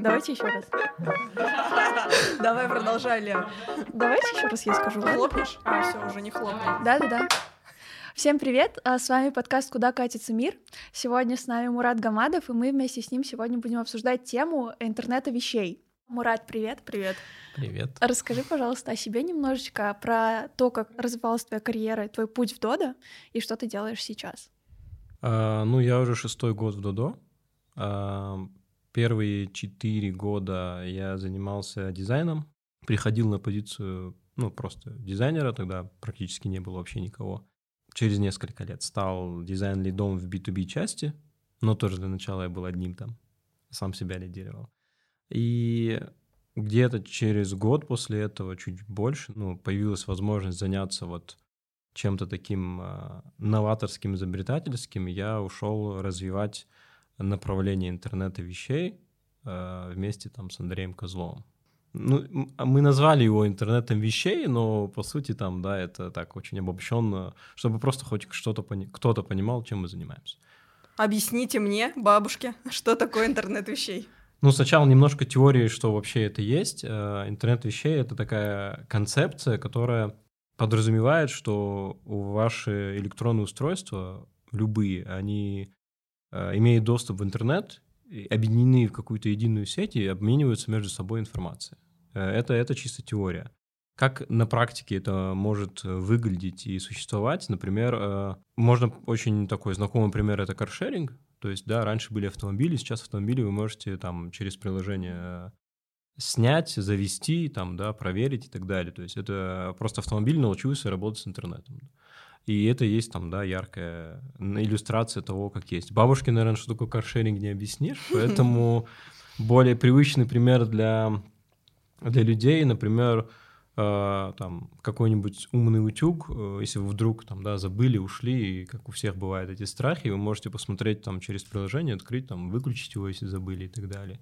Давайте еще раз. Давай продолжай, Лен. Давайте еще раз я скажу. Хлопнешь? А, все, уже не хлопнем. Да-да-да. Всем привет! а, С вами подкаст «Куда катится мир?». Сегодня с нами Мурат Гамадов, и мы вместе с ним сегодня будем обсуждать тему интернета вещей. Мурат, привет! Привет. Привет. Расскажи, пожалуйста, о себе немножечко, про то, как развивалась твоя карьера, твой путь в Додо, и что ты делаешь сейчас. А, ну, я уже шестой год в Додо. А, первые четыре года я занимался дизайном, приходил на позицию, ну, просто дизайнера, тогда практически не было вообще никого. Через несколько лет стал дизайн-лидом в B2B части, но тоже для начала я был одним там, сам себя лидировал. И где-то через год после этого, чуть больше, ну, появилась возможность заняться вот чем-то таким а, новаторским, изобретательским, я ушел развивать направление интернета вещей а, вместе там с Андреем Козловым. Ну, а мы назвали его интернетом вещей, но по сути там, да, это так очень обобщенно, чтобы просто хоть что-то пони- кто-то понимал, чем мы занимаемся. Объясните мне, бабушке, что такое интернет вещей. Ну, сначала немножко теории, что вообще это есть. Э, Интернет вещей — это такая концепция, которая подразумевает, что ваши электронные устройства, любые, они э, имеют доступ в интернет, объединены в какую-то единую сеть и обмениваются между собой информацией. Э, Это, это чисто теория. Как на практике это может э, выглядеть и существовать? Например, э, можно очень такой знакомый пример — это каршеринг. То есть, да, раньше были автомобили, сейчас автомобили вы можете там через приложение э, снять, завести, там, да, проверить и так далее. То есть это просто автомобиль научился работать с интернетом. И это есть там, да, яркая иллюстрация того, как есть. Бабушке, наверное, что такое каршеринг не объяснишь, поэтому более привычный пример для, для людей, например, э, там какой-нибудь умный утюг, э, если вы вдруг там, да, забыли, ушли, и как у всех бывают эти страхи, вы можете посмотреть там через приложение, открыть, там, выключить его, если забыли и так далее.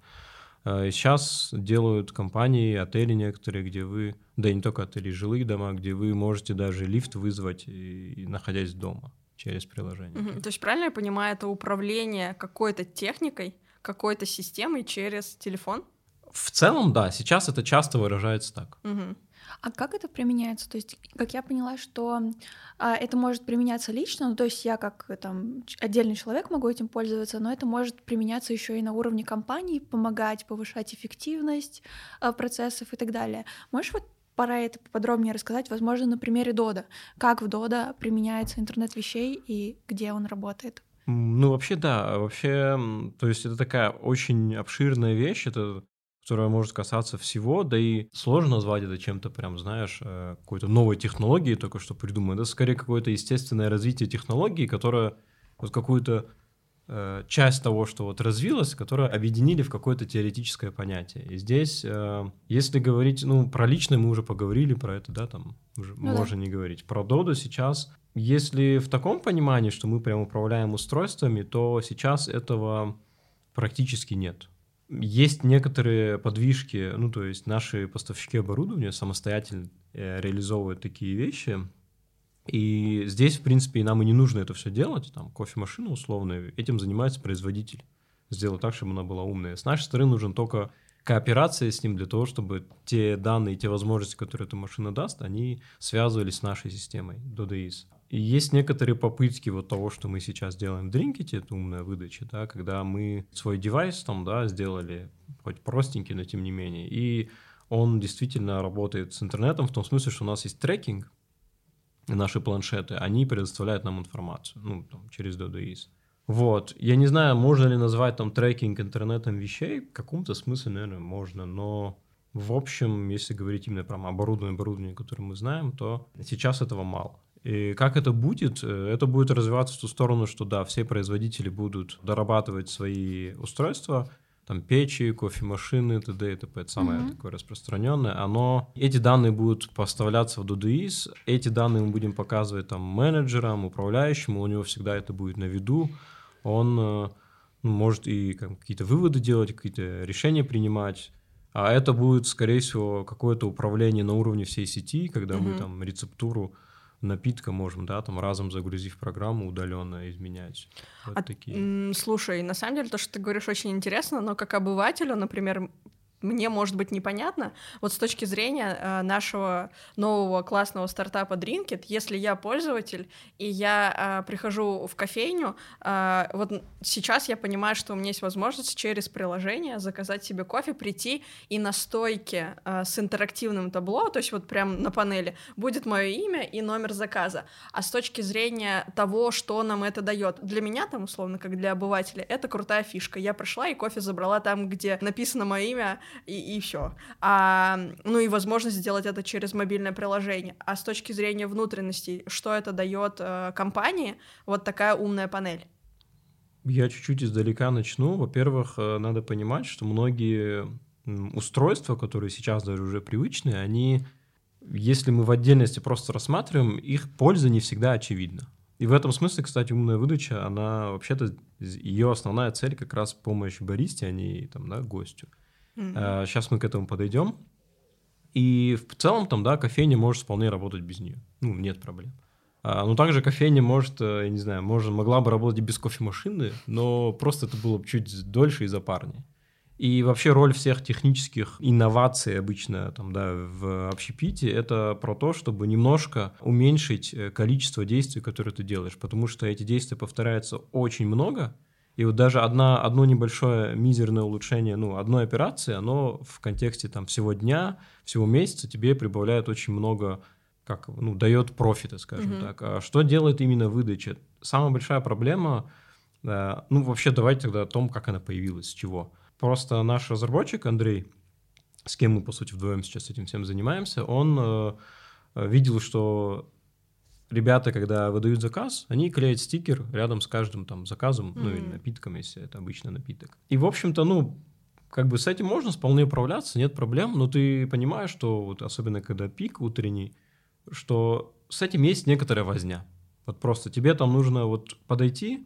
Э, Сейчас делают компании, отели некоторые, где вы, да и не только отели, жилые дома, где вы можете даже лифт вызвать, и, находясь дома через приложение. Мгм. То есть, правильно я понимаю, это управление какой-то техникой, какой-то системой через телефон? В целом, да, сейчас это часто выражается так. Мгм. А как это применяется? То есть, как я поняла, что а, это может применяться лично, ну, то есть я как э, там отдельный человек могу этим пользоваться, но это может применяться еще и на уровне компании, помогать повышать эффективность а, процессов и так далее. Можешь вот про это поподробнее рассказать, возможно, на примере Дода, как в Дода применяется интернет вещей и где он работает? Ну, вообще, да, вообще, то есть это такая очень обширная вещь, это которая может касаться всего, да и сложно назвать это чем-то прям, знаешь, э, какой-то новой технологией только что придумано. Это скорее какое-то естественное развитие технологии, которое вот какую-то э, часть того, что вот развилось, которое объединили в какое-то теоретическое понятие. И здесь, э, если говорить, ну, про личное мы уже поговорили, про это, да, там уже Ну да. можно не говорить. Про Dodo сейчас, если в таком понимании, что мы прям управляем устройствами, то сейчас этого практически нет. Есть некоторые подвижки, ну, то есть наши поставщики оборудования самостоятельно э, реализовывают такие вещи, и здесь, в принципе, и нам и не нужно это все делать. Там кофемашина условная, этим занимается производитель. Сделать так, чтобы она была умная. С нашей стороны нужен только кооперация с ним для того, чтобы те данные, те возможности, которые эта машина даст, они связывались с нашей системой DDIS. Есть некоторые попытки вот того, что мы сейчас делаем в Drinkit, это умная выдача, да, когда мы свой девайс там, да, сделали хоть простенький, но тем не менее, и он действительно работает с интернетом в том смысле, что у нас есть трекинг, наши планшеты, они предоставляют нам информацию, ну, там, через DDIS. Вот. Я не знаю, можно ли назвать там трекинг интернетом вещей. В каком-то смысле, наверное, можно, но в общем, если говорить именно про оборудование, оборудование, которое мы знаем, то сейчас этого мало. И как это будет? Э, Это будет развиваться в ту сторону, что да, все производители будут дорабатывать свои устройства, там печи, кофемашины, т.д. и т.п. Это самое Мгм. такое распространенное. Оно, эти данные будут поставляться в DDIS, эти данные мы будем показывать там менеджерам, управляющему, у него всегда это будет на виду. Он э, ну, может и как, какие-то выводы делать, какие-то решения принимать. А это будет, скорее всего, какое-то управление на уровне всей сети, когда мы Мгм. там рецептуру напитка можем, да, там разом загрузив программу удаленно изменять. Вот А, такие. слушай, на самом деле то, что ты говоришь, очень интересно, но как обывателю, например, мне может быть непонятно, вот с точки зрения э, нашего нового классного стартапа Drinkit, если я пользователь и я э, прихожу в кофейню, э, вот сейчас я понимаю, что у меня есть возможность через приложение заказать себе кофе, прийти и на стойке с интерактивным табло, то есть вот прям на панели будет мое имя и номер заказа. А с точки зрения того, что нам это дает, для меня там условно, как для обывателя, это крутая фишка. Я пришла и кофе забрала там, где написано мое имя и, и все. А, ну и возможность сделать это через мобильное приложение. А с точки зрения внутренностей, что это дает э, компании, вот такая умная панель. Я чуть-чуть издалека начну. Во-первых, э, надо понимать, что многие устройства, которые сейчас даже уже привычные, они, если мы в отдельности просто рассматриваем, их польза не всегда очевидна. И в этом смысле, кстати, умная выдача, она вообще-то, ее основная цель как раз помощь баристе, а не там, да, гостю. Сейчас мы к этому подойдем. И в целом там, да, кофейня может вполне работать без нее. Ну, нет проблем. А, ну, также кофейня может, э, я не знаю, может, могла бы работать и без кофемашины, но просто это было бы чуть дольше и запарнее. И вообще роль всех технических инноваций обычно там, да, в общепите – это про то, чтобы немножко уменьшить э, количество действий, которые ты делаешь, потому что эти действия повторяются очень много, и вот даже одна, одно небольшое мизерное улучшение, ну, одной операции, оно в контексте там всего дня, всего месяца тебе прибавляет очень много, как, ну, дает профита, скажем Мгм. так. А что делает именно выдача? Самая большая проблема, э, ну, вообще давайте тогда о том, как она появилась, с чего. Просто наш разработчик Андрей, с кем мы, по сути, вдвоем сейчас этим всем занимаемся, он э, видел, что ребята, когда выдают заказ, они клеят стикер рядом с каждым там заказом, ну или напитком, если это обычно напиток. И, в общем-то, ну, как бы с этим можно вполне управляться, нет проблем, но ты понимаешь, что вот особенно когда пик утренний, что с этим есть некоторая возня. Вот просто тебе там нужно вот подойти,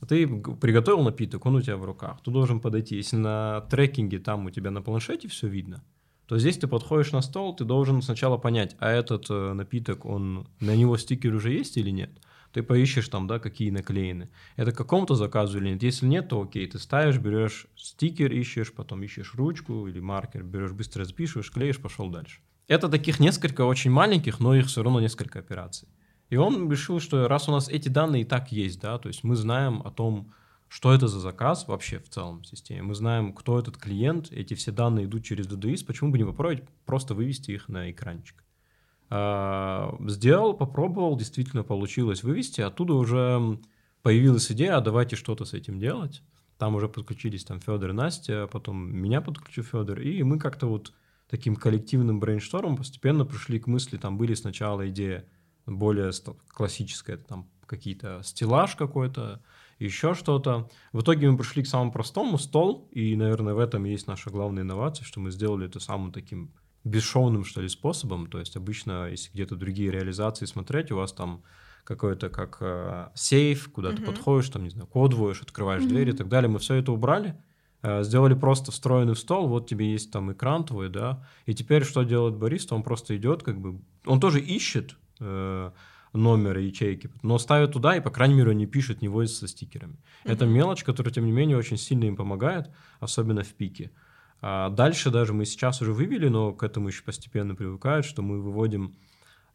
а ты приготовил напиток, он у тебя в руках. Ты должен подойти. Если на трекинге там у тебя на планшете все видно, то здесь ты подходишь на стол, ты должен сначала понять, а этот э, напиток, он на него стикер уже есть или нет. Ты поищешь там, да, какие наклеены. Это к какому-то заказу или нет. Если нет, то окей, ты ставишь, берешь стикер, ищешь, потом ищешь ручку или маркер, берешь, быстро запишешь, клеишь, пошел дальше. Это таких несколько очень маленьких, но их все равно несколько операций. И он решил, что раз у нас эти данные и так есть, да, то есть мы знаем о том, что это за заказ вообще в целом в системе, мы знаем, кто этот клиент, эти все данные идут через DDIS, почему бы не попробовать просто вывести их на экранчик. А, Сделал, попробовал, действительно получилось вывести, оттуда уже появилась идея, а давайте что-то с этим делать. Там уже подключились там Федор и Настя, потом меня подключил Федор, и мы как-то вот таким коллективным брейнштормом постепенно пришли к мысли, там были сначала идея более классическая, там какие-то стеллаж какой-то, еще что-то. В итоге мы пришли к самому простому стол, и, наверное, в этом есть наша главная инновация, что мы сделали это самым таким бесшовным, что ли, способом. То есть обычно, если где-то другие реализации смотреть, у вас там какой-то как э, сейф, куда ты Мгм. подходишь, там, не знаю, код вводишь, открываешь Мгм. дверь и так далее. Мы все это убрали, э, сделали просто встроенный в стол, вот тебе есть там экран твой, да, и теперь что делает бариста? Он просто идет, как бы, он тоже ищет э, номер ячейки, но ставит туда и, по крайней мере, он не пишет, не возится со стикерами. Это Мгм. мелочь, которая, тем не менее, очень сильно им помогает, особенно в пике. А дальше даже мы сейчас уже вывели, но к этому еще постепенно привыкают, что мы выводим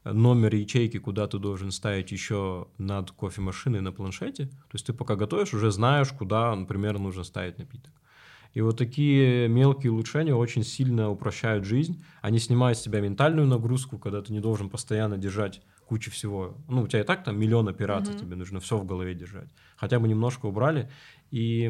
номер ячейки, куда ты должен ставить еще над кофемашиной на планшете. То есть ты пока готовишь, уже знаешь, куда, например, нужно ставить напиток. И вот такие мелкие улучшения очень сильно упрощают жизнь. Они снимают с тебя ментальную нагрузку, когда ты не должен постоянно держать кучу всего. Ну, у тебя и так там миллион операций, Мгм. тебе нужно все в голове держать. Хотя бы немножко убрали. И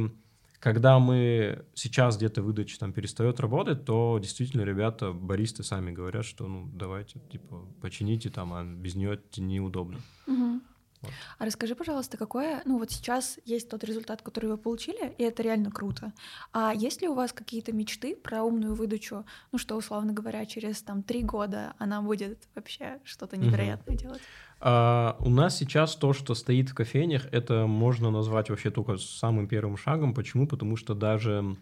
когда мы сейчас где-то выдача там перестает работать, то действительно ребята, баристы сами говорят, что ну давайте, типа, почините там, а без нее неудобно. Мгм. Вот. А расскажи, пожалуйста, какое, ну вот сейчас есть тот результат, который вы получили, и это реально круто. А есть ли у вас какие-то мечты про умную выдачу, ну что, условно говоря, через там три года она будет вообще что-то невероятное делать? А, у нас сейчас то, что стоит в кофейнях, это можно назвать вообще только самым первым шагом. Почему? Потому что даже...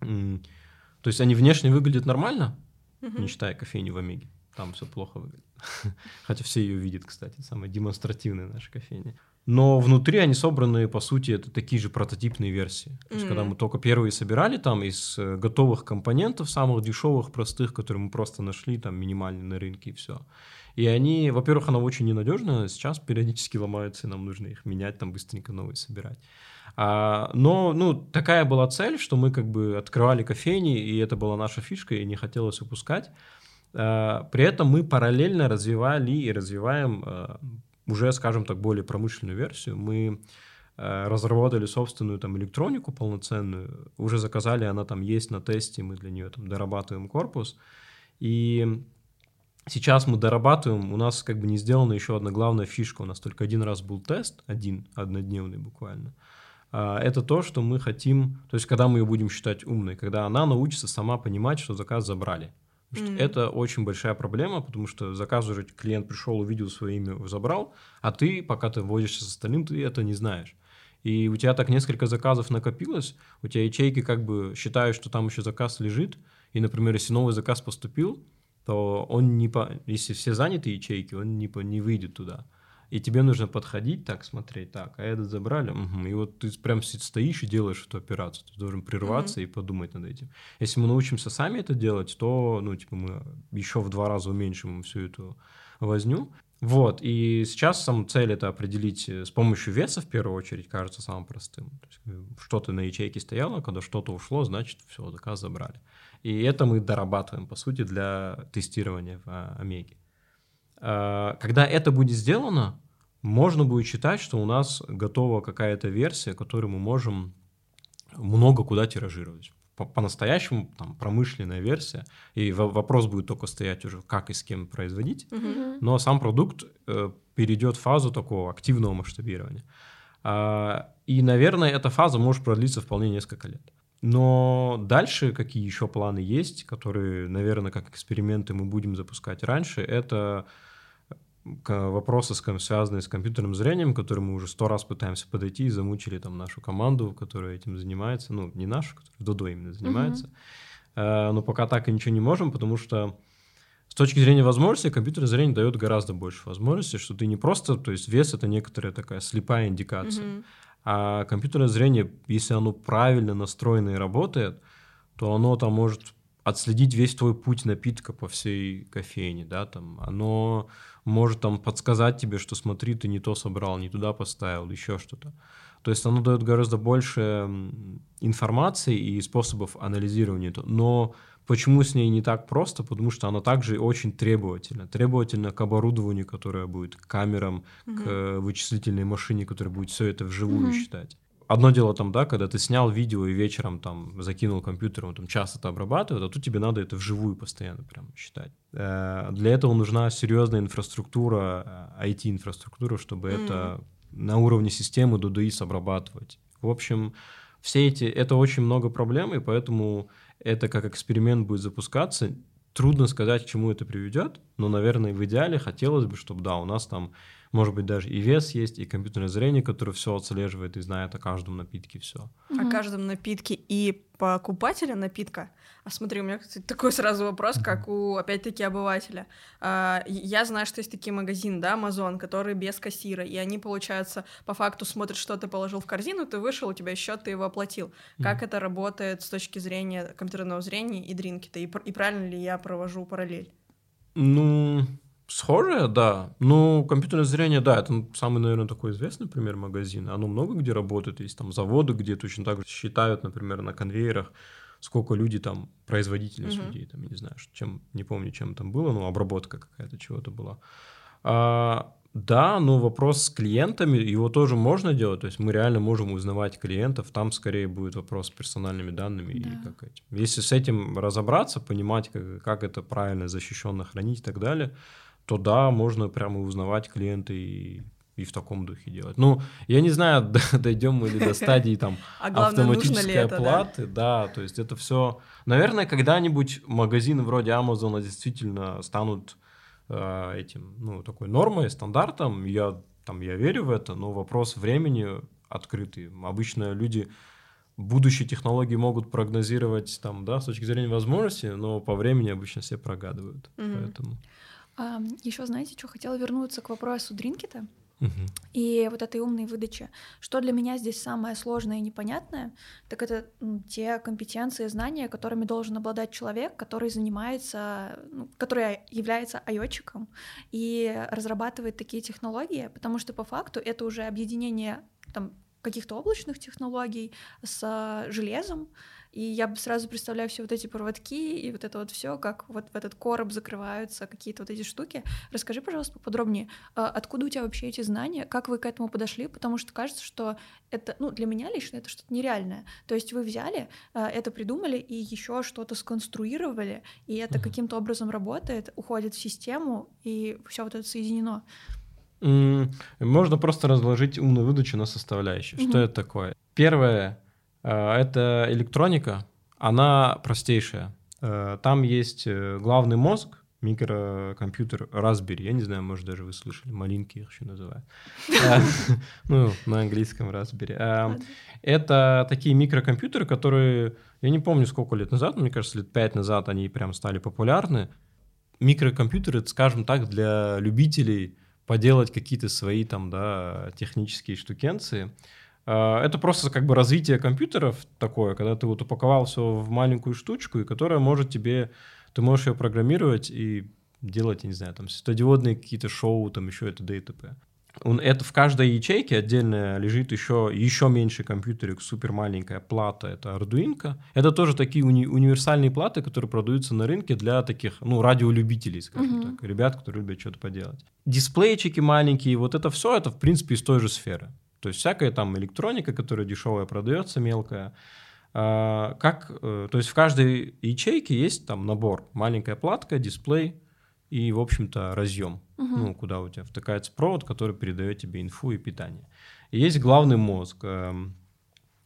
То есть они внешне выглядят нормально, Мгм. не считая кофейни в Омеге. Там все плохо выглядит. Хотя все ее видят, кстати, самая демонстративная наша кофейня. Но внутри они собраны, по сути, это такие же прототипные версии. То есть, когда мы только первые собирали там из э, готовых компонентов, самых дешевых, простых, которые мы просто нашли там минимальные на рынке и все. И они, во-первых, она очень ненадежная, сейчас периодически ломаются, и нам нужно их менять, там быстренько новые собирать. А, но, ну, такая была цель, что мы как бы открывали кофейни, и это была наша фишка, и не хотелось упускать. А, при этом мы параллельно развивали и развиваем а, уже, скажем так, более промышленную версию. Мы а, разработали собственную там электронику полноценную, уже заказали, она там есть на тесте, мы для нее там дорабатываем корпус. И Сейчас мы дорабатываем, у нас как бы не сделана еще одна главная фишка, у нас только один раз был тест, один, однодневный буквально. А, это то, что мы хотим, то есть когда мы ее будем считать умной, когда она научится сама понимать, что заказ забрали. Mm-hmm. Это очень большая проблема, потому что заказ уже клиент пришел, увидел свое имя, забрал, а ты, пока ты вводишься с остальным, ты это не знаешь. И у тебя так несколько заказов накопилось, у тебя ячейки как бы считают, что там еще заказ лежит, и, например, если новый заказ поступил, то он не по... если все заняты ячейки, он не, по... не выйдет туда. И тебе нужно подходить, так смотреть, так, а этот забрали, угу. и вот ты прям стоишь и делаешь эту операцию, ты должен прерваться угу. и подумать над этим. Если мы научимся сами это делать, то, ну, типа, мы еще в два раза уменьшим всю эту возню. Вот, и сейчас сам цель это определить э, с помощью веса, в первую очередь, кажется самым простым. Э, что-то на ячейке стояло, когда что-то ушло, значит, все, заказ забрали. И это мы дорабатываем, по сути, для тестирования в а, Омеге. А, когда это будет сделано, можно будет считать, что у нас готова какая-то версия, которую мы можем много куда тиражировать. По-настоящему там промышленная версия, и вопрос будет только стоять уже, как и с кем производить, mm-hmm. но сам продукт э, перейдет в фазу такого активного масштабирования. А, и, наверное, эта фаза может продлиться вполне несколько лет. Но дальше какие еще планы есть, которые, наверное, как эксперименты мы будем запускать раньше, это вопросы, связанные с компьютерным зрением, к которым мы уже сто раз пытаемся подойти и замучили там нашу команду, которая этим занимается, ну, не нашу, которая Додо именно занимается. Uh-huh. Но пока так и ничего не можем, потому что с точки зрения возможностей, компьютерное зрение дает гораздо больше возможностей, что ты не просто, то есть вес — это некоторая такая слепая индикация, uh-huh. А компьютерное зрение, если оно правильно настроено и работает, то оно там может отследить весь твой путь напитка по всей кофейне, да, там, оно может там подсказать тебе, что смотри, ты не то собрал, не туда поставил, еще что-то. То есть оно дает гораздо больше информации и способов анализирования. Но Почему с ней не так просто? Потому что она также очень требовательна. Требовательна к оборудованию, которое будет, к камерам, угу. к вычислительной машине, которая будет все это вживую угу. считать. Одно дело там, да, когда ты снял видео и вечером там закинул компьютер, он там час это обрабатывает, а тут тебе надо это вживую постоянно прям считать. Э, для этого нужна серьезная инфраструктура, IT-инфраструктура, чтобы mm. это на уровне системы DDIS обрабатывать. В общем, все эти, это очень много проблем, и поэтому это как эксперимент будет запускаться. Трудно сказать, к чему это приведет, но, наверное, в идеале хотелось бы, чтобы, да, у нас там может быть, даже и вес есть, и компьютерное зрение, которое все отслеживает и знает о каждом напитке все. О каждом напитке и покупателя напитка. А смотри, у меня кстати, такой сразу вопрос, как у, опять-таки, обывателя. А, я знаю, что есть такие магазины, да, Amazon, которые без кассира, и они, получается, по факту смотрят, что ты положил в корзину, ты вышел, у тебя счет, ты его оплатил. Как это работает с точки зрения компьютерного зрения и дринки-то? И, и правильно ли я провожу параллель? Ну, Схожее, да. Ну, компьютерное зрение, да, это самый, наверное, такой известный пример магазина. Оно много где работает. Есть там заводы, где точно так же считают, например, на конвейерах, сколько люди там, производительность uh-huh. людей, там, я не знаю, чем, не помню, чем там было, но обработка какая-то чего-то была. А, да, но вопрос с клиентами, его тоже можно делать, то есть мы реально можем узнавать клиентов, там скорее будет вопрос с персональными данными да. и как этим. Если с этим разобраться, понимать, как, как это правильно защищенно хранить и так далее, то да, можно прямо узнавать клиента и и в таком духе делать. Ну, я не знаю, дойдем мы ли до стадии там а автоматической оплаты, да? да, то есть это все, наверное, когда-нибудь магазины вроде Амазона действительно станут э, этим, ну, такой нормой, стандартом. Я там я верю в это, но вопрос времени открытый. Обычно люди будущие технологии могут прогнозировать там, да, с точки зрения возможностей, но по времени обычно все прогадывают. Мгм. Поэтому. А, еще знаете, что хотела вернуться к вопросу Дринкета Мгм. и вот этой умной выдачи. Что для меня здесь самое сложное и непонятное, так это м, те компетенции, знания, которыми должен обладать человек, который занимается, ну, который является айотчиком и разрабатывает такие технологии, потому что по факту это уже объединение там, каких-то облачных технологий с железом, и я бы сразу представляю все вот эти проводки и вот это вот все, как вот в этот короб закрываются какие-то вот эти штуки. Расскажи, пожалуйста, поподробнее, а откуда у тебя вообще эти знания, как вы к этому подошли, потому что кажется, что это, ну, для меня лично это что-то нереальное. То есть вы взяли, а, это придумали и еще что-то сконструировали, и это каким-то образом работает, уходит в систему, и все вот это соединено. Можно просто разложить умную выдачу на составляющие. Что Мгм. это такое? Первое это электроника. Она простейшая. Э, Там есть э, главный мозг, микрокомпьютер Raspberry. Я не знаю, может, даже вы слышали. Малинки их еще называют. Э, Ну, на английском Raspberry. Э. Это такие микрокомпьютеры, которые, я не помню, сколько лет назад, но мне кажется, лет пять назад они прям стали популярны. Микрокомпьютеры, скажем так, для любителей поделать какие-то свои там, да, технические штукенции. А, Это просто как бы развитие компьютеров такое, когда ты вот упаковал все в маленькую штучку, и которая может тебе, ты можешь ее программировать и делать, я не знаю, там светодиодные какие-то шоу, там еще это т.д. и т.п. Он, это в каждой ячейке отдельно лежит еще, еще меньше компьютерик, супер маленькая плата, это Arduino. Это тоже такие уни- универсальные платы, которые продаются на рынке для таких, ну, радиолюбителей, скажем Мгм. так, ребят, которые любят что-то поделать. Дисплейчики маленькие, вот это все, это в принципе из той же сферы. То есть всякая там электроника, которая дешевая продается, мелкая. А, как, э, то есть в каждой ячейке есть там набор, маленькая платка, дисплей и, в общем-то, разъем Мгм. ну, куда у тебя втыкается провод, который передает тебе инфу и питание. И есть главный мозг. Эм,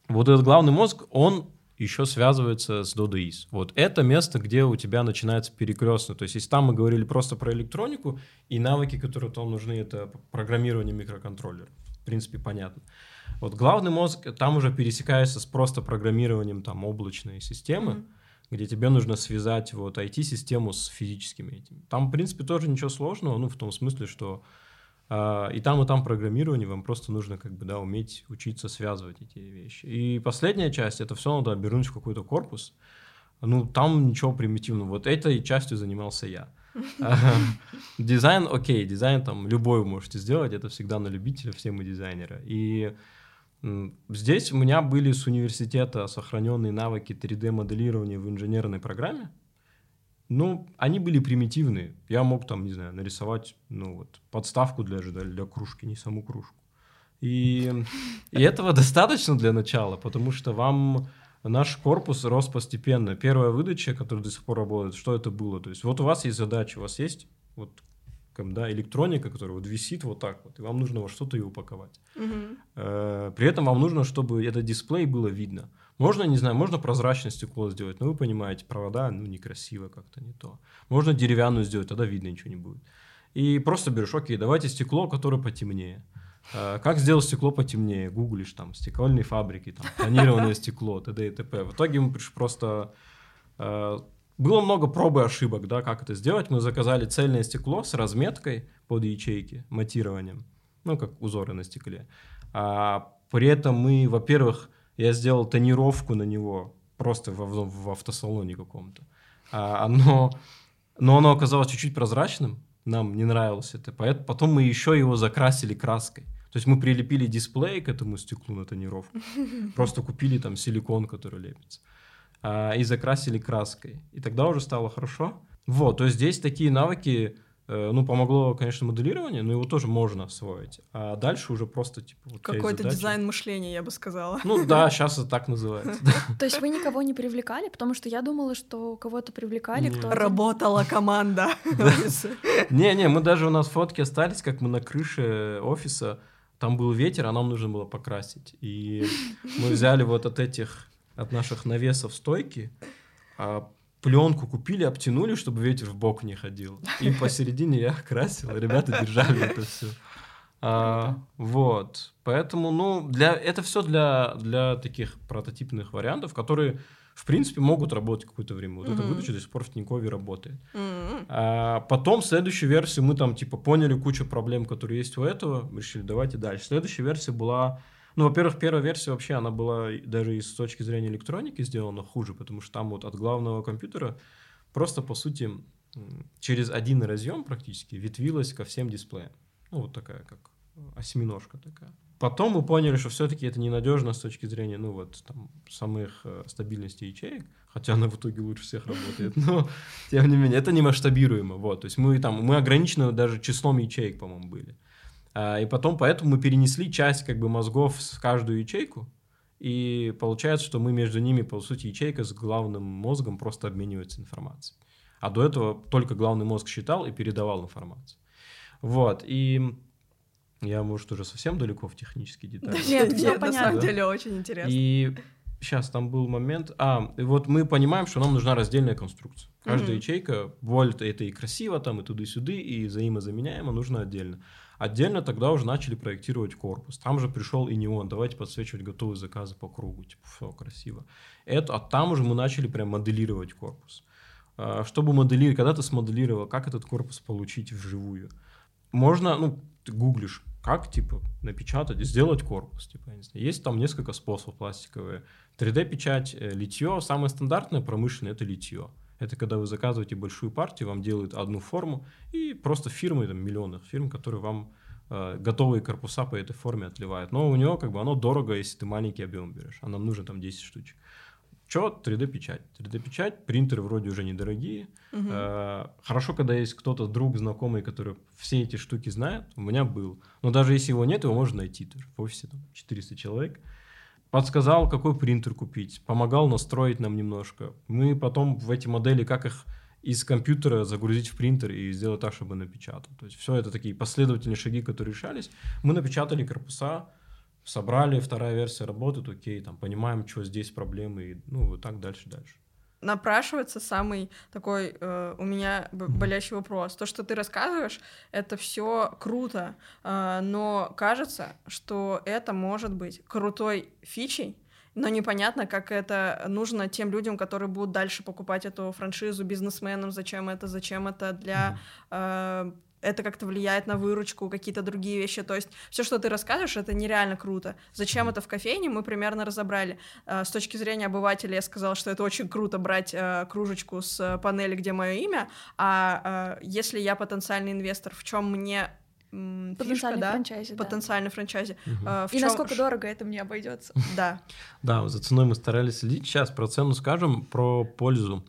Вот этот главный мозг, он еще связывается с DODIS. Вот это место, где у тебя начинается перекрестно. То есть, если там мы говорили просто про электронику и навыки, которые там нужны, это программирование микроконтроллеров. Принципе, понятно. Вот главный мозг там уже пересекается с просто программированием там облачной системы Мгм. где тебе нужно связать вот IT-систему с физическими этими. Там, в принципе, тоже ничего сложного, ну, в том смысле, что а, и там, и там программирование, вам просто нужно как бы, да, уметь учиться связывать эти вещи. И последняя часть, это все надо обернуть в какой-то корпус. Ну, там ничего примитивного. Вот этой частью занимался я. Дизайн, окей, дизайн там любой вы можете сделать, это всегда на любителя, все мы дизайнеры. И здесь у меня были с университета сохраненные навыки 3D-моделирования в инженерной программе. Ну, они были примитивные. Я мог там, не знаю, нарисовать, ну вот, подставку для, для кружки, не саму кружку. И, и этого достаточно для начала, потому что вам наш корпус рос постепенно. Первая выдача, которая до сих пор работает, что это было? То есть вот у вас есть задача, у вас есть вот да, электроника, которая вот висит вот так вот, и вам нужно во что-то ее упаковать. Э, При этом вам нужно, чтобы этот дисплей было видно. Можно, не знаю, можно прозрачное стекло сделать, но вы понимаете, провода, ну, некрасиво как-то, не то. Можно деревянную сделать, тогда видно ничего не будет. И просто берешь, окей, давайте стекло, которое потемнее. Э, Как сделать стекло потемнее? Гуглишь там стекольные фабрики, там, тонированное стекло, т.д. и т.п. В итоге мы просто... э, Было много проб и ошибок, да, как это сделать. Мы заказали цельное стекло с разметкой под ячейки, матированием, ну, как узоры на стекле. А при этом мы, во-первых, я сделал тонировку на него просто в, в- в автосалоне каком-то. А, оно, но оно оказалось чуть-чуть прозрачным, нам не нравилось это, поэтому потом мы еще его закрасили краской. То есть мы прилепили дисплей к этому стеклу на тонировку, просто купили там силикон, который лепится, а, и закрасили краской. И тогда уже стало хорошо. Вот, то есть здесь такие навыки, ну, помогло, конечно, моделирование, но его тоже можно освоить. А дальше уже просто, типа, вот Какой-то дизайн мышления, я бы сказала. Ну да, сейчас это так называется. То есть вы никого не привлекали, потому что я думала, что кого-то привлекали, кто Работала команда. Не-не, мы даже у нас фотки остались, как мы на крыше офиса, там был ветер, а нам нужно было покрасить. И мы взяли вот от этих, от наших навесов стойки, а пленку купили, обтянули, чтобы ветер в бок не ходил. И посередине я красил, ребята держали это все. А, вот. Поэтому, ну, для, это все для, для таких прототипных вариантов, которые, в принципе, могут работать какое-то время. Вот эта Мгм. выдача до сих пор в Тинькове работает. М. А потом следующую версию мы там типа поняли кучу проблем, которые есть у этого, решили давайте дальше. Следующая версия была, ну, во-первых, первая версия вообще она была даже и с точки зрения электроники сделана хуже, потому что там вот от главного компьютера просто по сути через один разъем практически ветвилась ко всем дисплеям. Ну вот такая как осьминожка такая. Потом мы поняли, что все-таки это ненадежно с точки зрения, ну вот, там, самых э, стабильности ячеек, хотя она в итоге лучше всех работает, но тем не менее, это не масштабируемо, вот, то есть мы там, мы ограничены даже числом ячеек, по-моему, были. А, и потом поэтому мы перенесли часть как бы мозгов в каждую ячейку, и получается, что мы между ними, по сути, ячейка с главным мозгом просто обменивается информацией. А до этого только главный мозг считал и передавал информацию. Вот, и я, может, уже совсем далеко в технические детали. Нет, всё на понятно. самом деле очень интересно. И сейчас там был момент. А, и вот мы понимаем, что нам нужна раздельная конструкция. Каждая Мгм. ячейка, вольт это и красиво, там и туды-сюды, и взаимозаменяемо, нужно отдельно. Отдельно тогда уже начали проектировать корпус. Там же пришел и неон, давайте подсвечивать готовые заказы по кругу, типа, все красиво. Это, а там уже мы начали прям моделировать корпус. А, Чтобы моделировать, когда ты смоделировал, как этот корпус получить вживую, можно, ну, ты гуглишь, как, типа, напечатать, сделать корпус, типа, я не знаю. Есть там несколько способов пластиковые. 3D-печать, э, литье, самое стандартное промышленное – это литье. Это когда вы заказываете большую партию, вам делают одну форму, и просто фирмы, там, миллионных фирм, которые вам э, готовые корпуса по этой форме отливают. Но у него, как бы, оно дорого, если ты маленький объем берешь, а нам нужно там 10 штучек. Че 3D-печать? 3D-печать, принтеры вроде уже недорогие, Мгм. Э, Хорошо, когда есть кто-то, друг, знакомый, который все эти штуки знает. У меня был. Но даже если его нет, его можно найти тоже. В офисе там 400 человек. Подсказал, какой принтер купить. Помогал настроить нам немножко. Мы потом в эти модели, как их из компьютера загрузить в принтер и сделать так, чтобы напечатал. То есть все это такие последовательные шаги, которые решались. Мы напечатали корпуса, собрали, вторая версия работает, окей, там понимаем, что здесь проблемы, и ну вот так дальше, дальше. Напрашивается самый такой э, у меня болящий вопрос. То, что ты рассказываешь, это все круто, э, но кажется, что это может быть крутой фичей, но непонятно, как это нужно тем людям, которые будут дальше покупать эту франшизу, бизнесменам, зачем это, зачем это для... э, это как-то влияет на выручку, какие-то другие вещи. То есть все, что ты расскажешь, это нереально круто. Зачем это в кофейне, мы примерно разобрали. Э, С точки зрения обывателя я сказала, что это очень круто брать э, кружечку с э, панели, где мое имя. А если я потенциальный инвестор, в чем мне м, фишка, Потенциальный да? франчайзи, да. Потенциальный франчайзи. Мгм. Э, в И чём- насколько дорого это мне обойдется. Да. Да, за ценой мы старались следить. Сейчас про цену скажем, про пользу.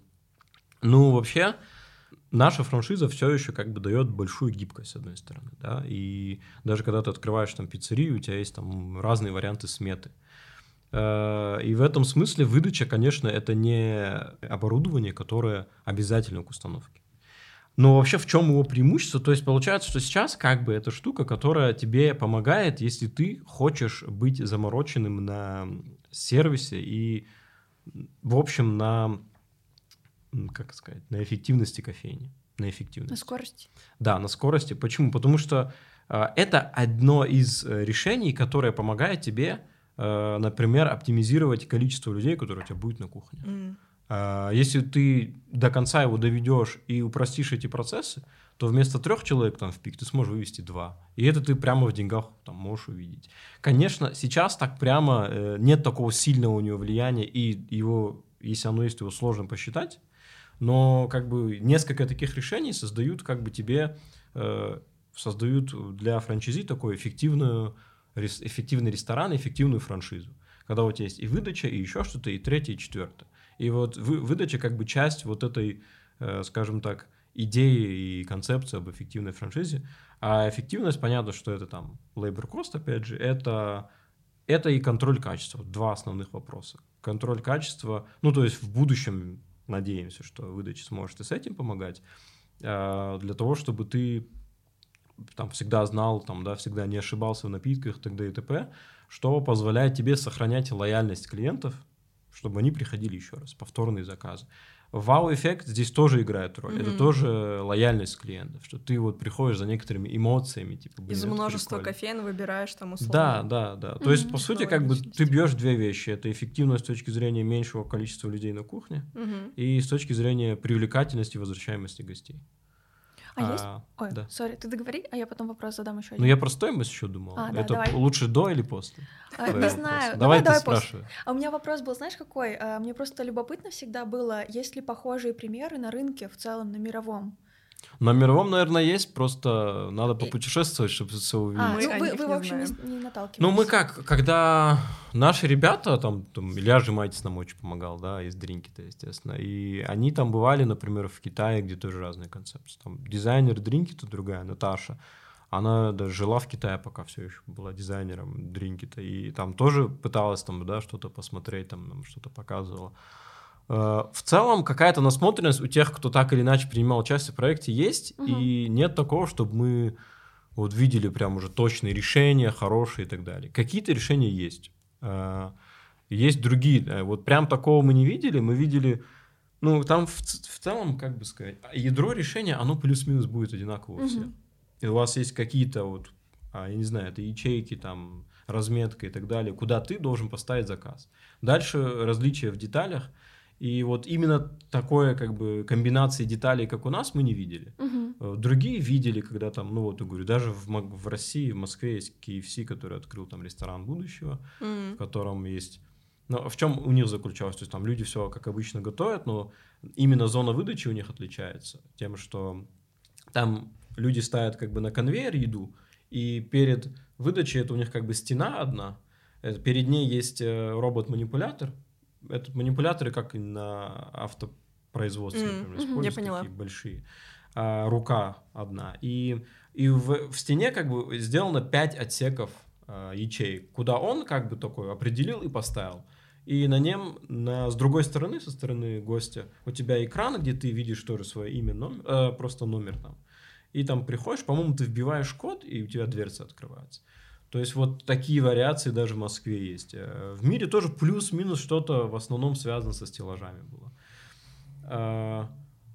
Ну, вообще, наша франшиза все еще как бы дает большую гибкость, с одной стороны, да, и даже когда ты открываешь там пиццерию, у тебя есть там разные варианты сметы. Э, И в этом смысле выдача, конечно, это не оборудование, которое обязательно к установке. Но вообще в чем его преимущество? То есть получается, что сейчас как бы эта штука, которая тебе помогает, если ты хочешь быть замороченным на сервисе и, в общем, на, как сказать, на эффективности кофейни. На эффективности. На скорости. Да, на скорости. Почему? Потому что э, это одно из э, решений, которое помогает тебе, э, например, оптимизировать количество людей, которые у тебя будет на кухне. М. А, Если ты до конца его доведешь и упростишь эти процессы, то вместо трех человек там в пик ты сможешь вывести два. И это ты прямо в деньгах там можешь увидеть. Конечно, сейчас так прямо э, нет такого сильного у него влияния, и его, если оно есть, его сложно посчитать. Но как бы несколько таких решений создают как бы тебе э, создают для франчайзи такой эффективную рес- эффективный ресторан, эффективную франшизу. Когда у тебя есть и выдача, и еще что-то, и третье, и четвертое. И вот вы- выдача как бы часть вот этой, э, скажем так, идеи и концепции об эффективной франшизе. А эффективность, понятно, что это там labor cost, опять же, это, это и контроль качества. Два основных вопроса. Контроль качества, ну то есть в будущем надеемся, что выдача сможет и с этим помогать, а, для того, чтобы ты там всегда знал, там, да, всегда не ошибался в напитках, т.д. и т.п., что позволяет тебе сохранять лояльность клиентов чтобы они приходили еще раз, повторные заказы. Вау-эффект здесь тоже играет роль. Мгм. Это тоже лояльность клиентов, что ты вот приходишь за некоторыми эмоциями, типа, блин, Из множества прикольно. кофеин выбираешь там условно. Да, да, да. То есть, по сути, как бы ты бьешь две вещи. Это эффективность с точки зрения меньшего количества людей на кухне Мгм. и с точки зрения привлекательности и возвращаемости гостей. А есть? А, Ой, да. сори, ты договори, а я потом вопрос задам еще Ну, один. я про стоимость еще думал. А, да, это давай. лучше до или после? А, не вопроса? знаю. Давай, ты после. спрашивай. А у меня вопрос был, знаешь, какой? А, Мне просто любопытно всегда было, есть ли похожие примеры на рынке в целом, на мировом? На мировом, наверное, есть, просто надо попутешествовать, чтобы все увидеть. А, Мы ну вы, них вы, не в общем, не, не наталкивались. Ну, мы как, когда наши ребята, там, там Илья Жемайтис нам очень помогал, да, из Дринки-то, естественно, и они там бывали, например, в Китае, где тоже разные концепции. Там дизайнер Дринки-то другая, Наташа, она даже жила в Китае, пока все еще была дизайнером Дринки-то, и там тоже пыталась там, да, что-то посмотреть, там, нам что-то показывала. Э, В целом какая-то насмотренность у тех, кто так или иначе принимал участие в проекте, есть, Мгм. и нет такого, чтобы мы вот видели прям уже точные решения, хорошие и так далее. Какие-то решения есть. Э, Есть другие. э, Вот прям такого мы не видели. Мы видели, ну, там в, в целом, как бы сказать, ядро решения, оно плюс-минус будет одинаково у всех. Мгм. И у вас есть какие-то вот, а, я не знаю, это ячейки, там, разметка и так далее, куда ты должен поставить заказ. Дальше различия в деталях. И вот именно такое, как бы, комбинации деталей, как у нас, мы не видели. Э, Другие видели, когда там, ну вот я говорю, даже в, в России, в Москве есть KFC, который открыл там ресторан будущего, М. в котором есть... Ну, в чем у них заключалось? То есть там люди все, как обычно, готовят, но именно зона выдачи у них отличается тем, что там люди ставят как бы на конвейер еду, и перед выдачей это у них как бы стена одна, это перед ней есть э, робот-манипулятор. Этот манипуляторы, как и на автопроизводстве, Мгм, например, используются, такие большие. А, рука одна. И, и в, в стене как бы сделано 5 отсеков а, ячеек, куда он как бы такой определил и поставил. И на нем, на, с другой стороны, со стороны гостя, у тебя экран, где ты видишь тоже свое имя, номер, э, просто номер там. И там приходишь, по-моему, ты вбиваешь код, и у тебя дверца открывается. То есть вот такие вариации даже в Москве есть. Э, В мире тоже плюс-минус что-то в основном связано со стеллажами было. А,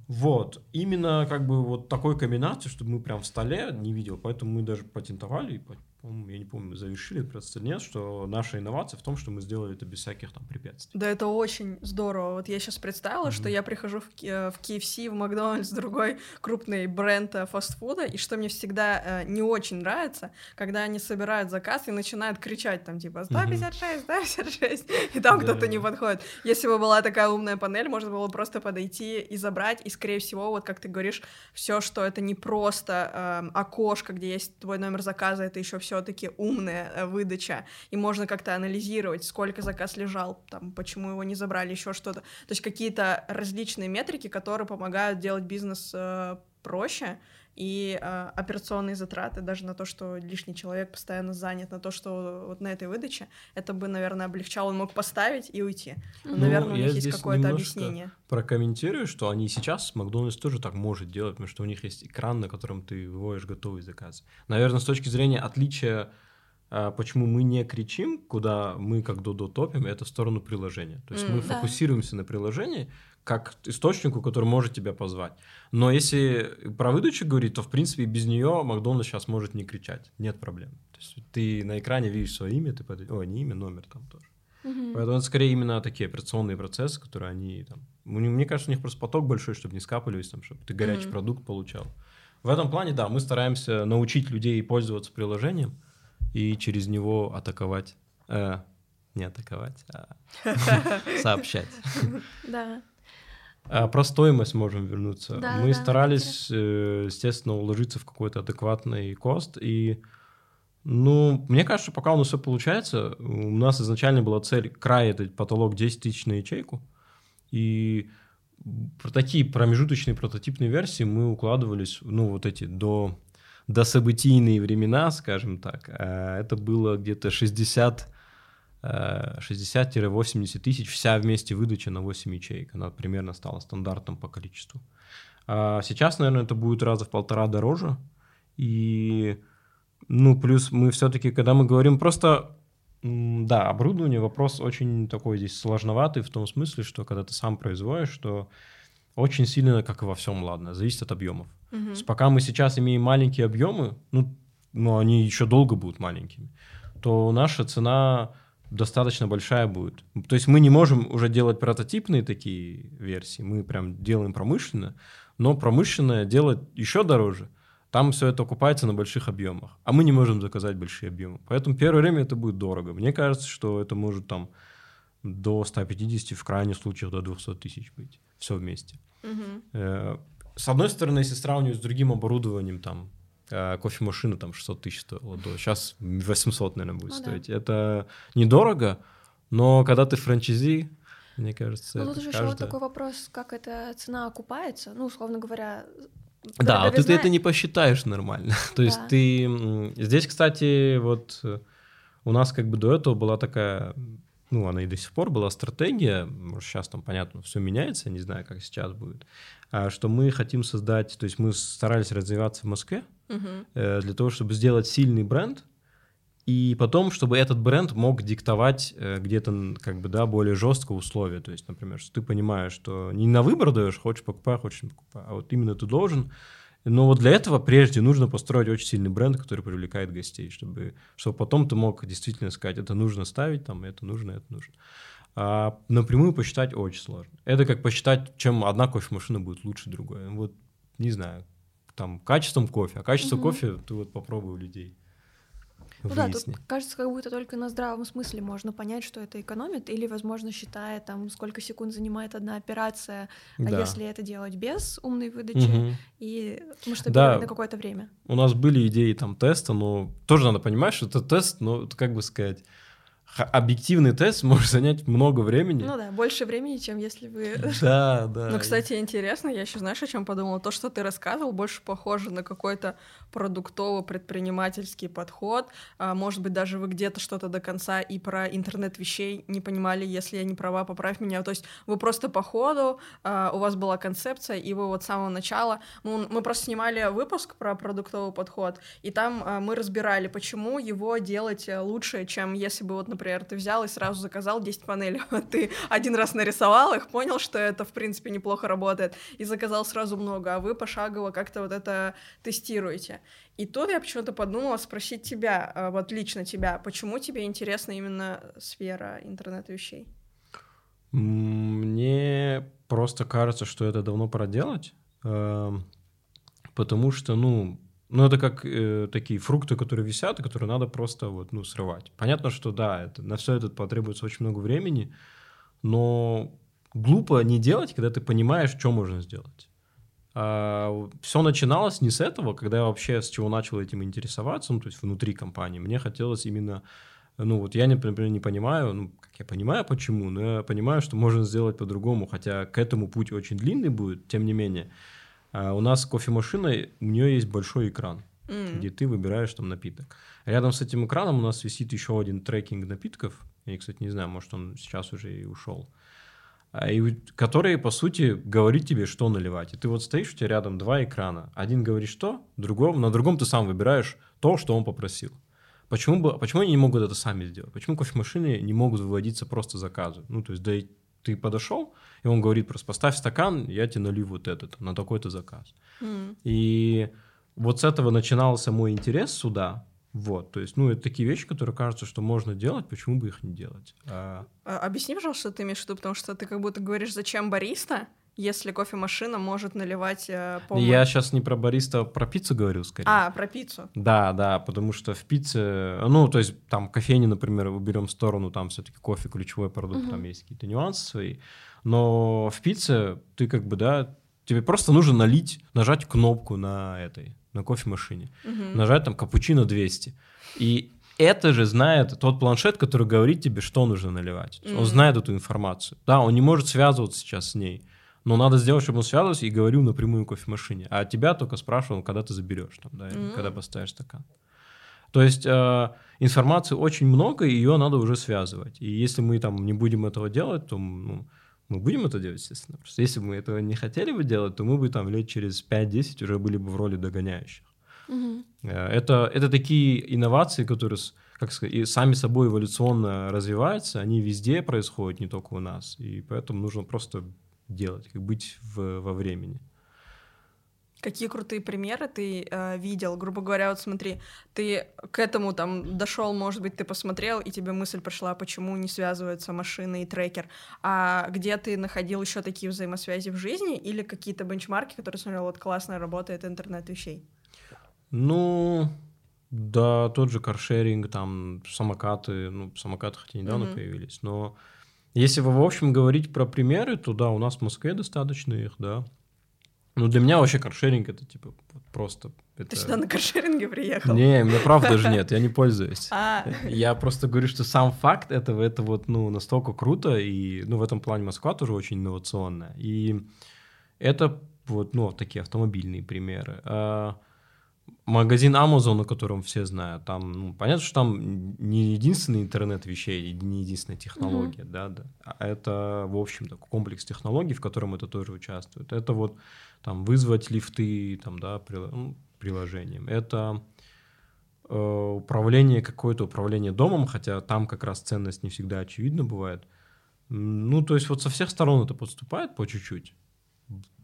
Вот. Именно как бы вот такой комбинации, чтобы мы прям в столе не видел. Поэтому мы даже патентовали, и, по-моему, я не помню, завершили просто нет, что наша инновация в том, что мы сделали это без всяких там препятствий. Да, это очень здорово. Вот я сейчас представила, что Мгм. я прихожу в, э, в KFC, в Макдональдс, другой крупный бренд э, фастфуда, и что мне всегда э, не очень нравится, когда они собирают заказ и начинают кричать там типа 156, 156, и там Да, кто-то не подходит. Если бы была такая умная панель, можно было просто подойти и забрать, и скорее всего, вот как ты говоришь, все, что это не просто эм, окошко, где есть твой номер заказа, это еще все-таки умная э, выдача, и можно как-то анализировать, сколько заказ лежал, там, почему его не забрали, еще что-то. То есть какие-то различные метрики, которые помогают делать бизнес э, проще, и э, операционные затраты даже на то, что лишний человек постоянно занят, на то, что вот на этой выдаче, это бы, наверное, облегчало, он мог поставить и уйти. Но, Ну, наверное, у них есть какое-то объяснение. Прокомментирую, что они сейчас, Макдональдс тоже так может делать, потому что у них есть экран, на котором ты выводишь готовый заказ. Наверное, с точки зрения отличия, а, почему мы не кричим, куда мы как Додо топим, это в сторону приложения. То есть мы М. Да. фокусируемся на приложении как источнику, который может тебя позвать. Но если про выдачу говорить, то, в принципе, без нее Макдональдс сейчас может не кричать. Нет проблем. То есть ты на экране видишь свое имя, ты под... Ой, не имя, номер там тоже. Мгм. Поэтому это скорее именно такие операционные процессы, которые они там... Мне кажется, у них просто поток большой, чтобы не скапливались, там, чтобы ты горячий Мгм. продукт получал. В этом плане, да, мы стараемся научить людей пользоваться приложением и через него атаковать. э, не атаковать, а сообщать. Да. А про стоимость можем вернуться. Да, Мы да, старались, э, естественно, уложиться в какой-то адекватный кост. И, ну, мне кажется, пока у нас все получается. У нас изначально была цель край этот потолок 10 тысяч на ячейку. И про такие промежуточные прототипные версии мы укладывались, ну, вот эти до, до событийные времена, скажем так. А Это было где-то 60 э, 60-80 тысяч вся вместе выдача на 8 ячеек. Она примерно стала стандартом по количеству. А сейчас, наверное, это будет раза в полтора дороже. И, ну, плюс мы все-таки, когда мы говорим просто, Да, оборудование вопрос очень такой здесь сложноватый в том смысле, что когда ты сам производишь, что очень сильно, как и во всем, ладно, зависит от объемов. Мгм. То есть пока мы сейчас имеем маленькие объемы, ну, но они еще долго будут маленькими, то наша цена достаточно большая будет. То есть мы не можем уже делать прототипные такие версии, мы прям делаем промышленно, но промышленное делать еще дороже. Там все это окупается на больших объемах, а мы не можем заказать большие объемы. Поэтому первое время это будет дорого. Мне кажется, что это может там до 150, в крайних случаях до 200 тысяч быть. Все вместе. Э, С одной стороны, если сравнивать с другим оборудованием, там, кофемашина там 600 тысяч стоила, до сейчас 800, наверное, будет Ну да. стоить. Это недорого, но когда ты франчайзи, мне кажется, Ну, тут же еще вот каждая- такой вопрос, как эта цена окупается. Ну, условно говоря, Да, вот ты дороговизна- это не посчитаешь нормально. То есть Да. ты... Здесь, кстати, вот э, у нас как бы до этого была такая, ну, она и до сих пор была стратегия, может, сейчас там, понятно, все меняется, не знаю, как сейчас будет, а, что мы хотим создать, то есть мы старались развиваться в Москве э, для того, чтобы сделать сильный бренд, и потом, чтобы этот бренд мог диктовать э, где-то, как бы, да, более жестко условия. То есть, например, что ты понимаешь, что не на выбор даешь, хочешь покупай, хочешь не покупай, а вот именно ты должен. Но вот для этого прежде нужно построить очень сильный бренд, который привлекает гостей, чтобы, чтобы потом ты мог действительно сказать, это нужно ставить, там, это нужно, это нужно. А напрямую посчитать очень сложно. Это как посчитать, чем одна кофемашина будет лучше другой. Вот, не знаю, там, качеством кофе. А качество Мгм. кофе ты вот попробуй у людей. Ну да, Выясни. тут кажется, как будто только на здравом смысле можно понять, что это экономит, или, возможно, считая там, сколько секунд занимает одна операция, а Да. если это делать без умной выдачи Мгм. и масштабировать Да. на какое-то время. У нас были идеи там теста, но тоже надо понимать, что это тест, это как бы сказать, объективный тест может занять много времени. Ну да, больше времени, чем если вы... Да, да. Ну, кстати, интересно, я еще знаешь, о чем подумала? То, что ты рассказывал, больше похоже на какой-то продуктово-предпринимательский подход. А, может быть, даже вы где-то что-то до конца и про интернет вещей не понимали, если я не права, поправь меня. То есть вы просто по ходу, а, у вас была концепция, и вы вот с самого начала... Мы, мы просто снимали выпуск про продуктовый подход, и там а, мы разбирали, почему его делать э, лучше, чем если бы, вот, например, ты взял и сразу заказал 10 панелей. Ты один раз нарисовал их, понял, что это, в принципе, неплохо работает, и заказал сразу много, а вы пошагово как-то вот это тестируете. И тут я почему-то подумала спросить тебя, а, вот лично тебя, почему тебе интересна именно сфера интернета вещей? М, Мне просто кажется, что это давно пора делать, эм, потому что, ну, ну это как э, такие фрукты, которые висят, и которые надо просто вот, ну, срывать. Понятно, что да, это, на все это потребуется очень много времени, но глупо не делать, когда ты понимаешь, что можно сделать. все начиналось не с этого, когда я вообще с чего начал этим интересоваться, ну, то есть внутри компании. Мне хотелось именно ну вот я, например, не понимаю, ну как я понимаю почему, но я понимаю, что можно сделать по-другому, хотя к этому путь очень длинный будет, тем не менее. А у нас кофемашина, у нее есть большой экран, М. где ты выбираешь там напиток. Рядом с этим экраном у нас висит еще один трекинг напитков. Я, кстати, не знаю, может, он сейчас уже и ушел. А, и который, по сути, говорит тебе, что наливать. И ты вот стоишь, у тебя рядом два экрана. Один говорит что, другого, на другом ты сам выбираешь то, что он попросил. Почему, бы, почему они не могут это сами сделать? Почему кофемашины не могут выводиться просто заказы? Ну, то есть, да и ты подошел, и он говорит просто, поставь стакан, я тебе налью вот этот, на такой-то заказ. М. И вот с этого начинался мой интерес сюда. Вот, то есть, ну, это такие вещи, которые кажутся, что можно делать, почему бы их не делать? А, А, Объясни, пожалуйста, что ты имеешь в виду, потому что ты как будто говоришь, зачем бариста, если кофемашина может наливать э, по я сейчас не про бариста, а про пиццу говорю скорее. А, про пиццу. Да, да, потому что в пицце, ну, то есть там кофейни, например, уберем в сторону, там все-таки кофе ключевой продукт, Мгм. там есть какие-то нюансы свои. Но в пицце ты как бы, да, тебе просто нужно налить, нажать кнопку на этой, на кофемашине, Мгм. нажать там капучино 200. И это же знает тот планшет, который говорит тебе, что нужно наливать. Есть Он знает эту информацию. Да, он не может связываться сейчас с ней, но надо сделать, чтобы он связывался и говорил напрямую кофемашине. А тебя только спрашивал, когда ты заберешь, там, да, М. когда поставишь стакан. То есть э, информации очень много, и ее надо уже связывать. И если мы там не будем этого делать, то ну, мы будем это делать, естественно. Просто если бы мы этого не хотели бы делать, то мы бы там лет через 5-10 уже были бы в роли догоняющих. Э, Это, это такие инновации, которые как сказать, и сами собой эволюционно развиваются, они везде происходят, не только у нас. И поэтому нужно просто делать, как быть в, во времени. Какие крутые примеры ты э, видел? Грубо говоря, вот смотри, ты к этому там дошел, может быть, ты посмотрел, и тебе мысль пришла, почему не связываются машины и трекер. А где ты находил еще такие взаимосвязи в жизни или какие-то бенчмарки, которые смотрел, вот классно работает интернет вещей? Ну, да, тот же каршеринг, там самокаты, ну, самокаты хотя недавно mm-hmm. появились, но если в общем говорить про примеры, то да, у нас в Москве достаточно их, да. Ну, для меня вообще каршеринг это типа просто... Это... Ты сюда на каршеринге приехал? Не, мне правда даже нет, я не пользуюсь. А. Я просто говорю, что сам факт этого, это вот, ну, настолько круто, и, ну, в этом плане Москва тоже очень инновационная. И это вот, ну, такие автомобильные примеры. А магазин Amazon, о котором все знают, там, ну, понятно, что там не единственный интернет вещей, не единственная технология, mm-hmm. да, да, а это, в общем-то, комплекс технологий, в котором это тоже участвует. Это вот там вызвать лифты, там, да, ну, приложением. Это э, управление, какое-то управление домом, хотя там как раз ценность не всегда очевидна бывает. Ну, то есть вот со всех сторон это подступает по чуть-чуть.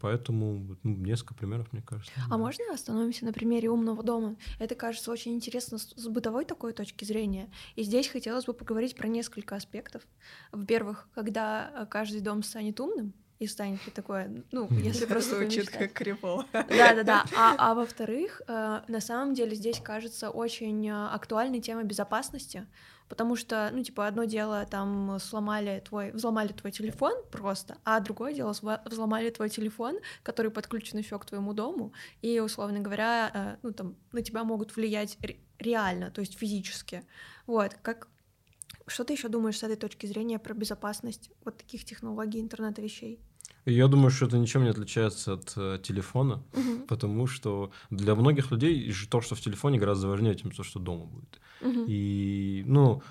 Поэтому ну, несколько примеров, мне кажется. А можно остановимся на примере умного дома? Это кажется очень интересно с бытовой такой точки зрения. И здесь хотелось бы поговорить про несколько аспектов. Во-первых, когда э, каждый дом станет умным, и станет ли такое, ну, если просто звучит как крипово. Да-да-да. А, а во-вторых, э, на самом деле здесь кажется очень э, актуальной тема безопасности, потому что, ну, типа, одно дело там сломали твой, взломали твой телефон просто, а другое дело взломали твой телефон, который подключен еще к твоему дому, и, условно говоря, э, ну, там, на тебя могут влиять реально, то есть физически. Вот, как что ты еще думаешь с этой точки зрения про безопасность вот таких технологий интернета вещей? Я думаю, что это ничем не отличается от э, телефона, uh-huh. потому что для многих людей то, что в телефоне, гораздо важнее, чем то, что дома будет. Uh-huh. И, ну,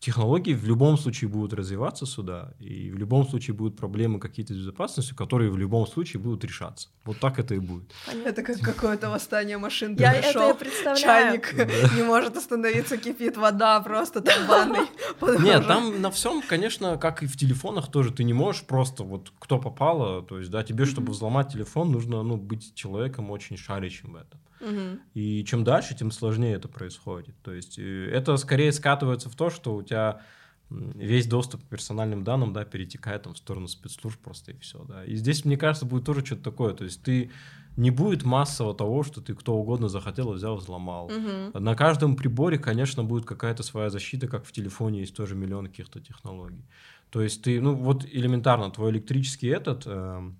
технологии в любом случае будут развиваться сюда, и в любом случае будут проблемы какие-то с безопасностью, которые в любом случае будут решаться. Вот так это и будет. Это как какое-то восстание машин. Я это представляю. Чайник не может остановиться, кипит вода просто там в ванной. Нет, там на всем, конечно, как и в телефонах тоже, ты не можешь просто вот кто попало, то есть, да, тебе, чтобы взломать телефон, нужно, ну, быть человеком очень шарящим в этом. Угу. И чем дальше, тем сложнее это происходит. То есть э, это скорее скатывается в то, что у тебя весь доступ к персональным данным, да, перетекает там в сторону спецслужб просто и все, да. И здесь, мне кажется, будет тоже что-то такое. То есть ты не будет массово того, что ты кто угодно захотел, взял, взломал. Угу. На каждом приборе, конечно, будет какая-то своя защита, как в телефоне есть тоже миллион каких-то технологий. То есть ты, ну вот элементарно, твой электрический этот э,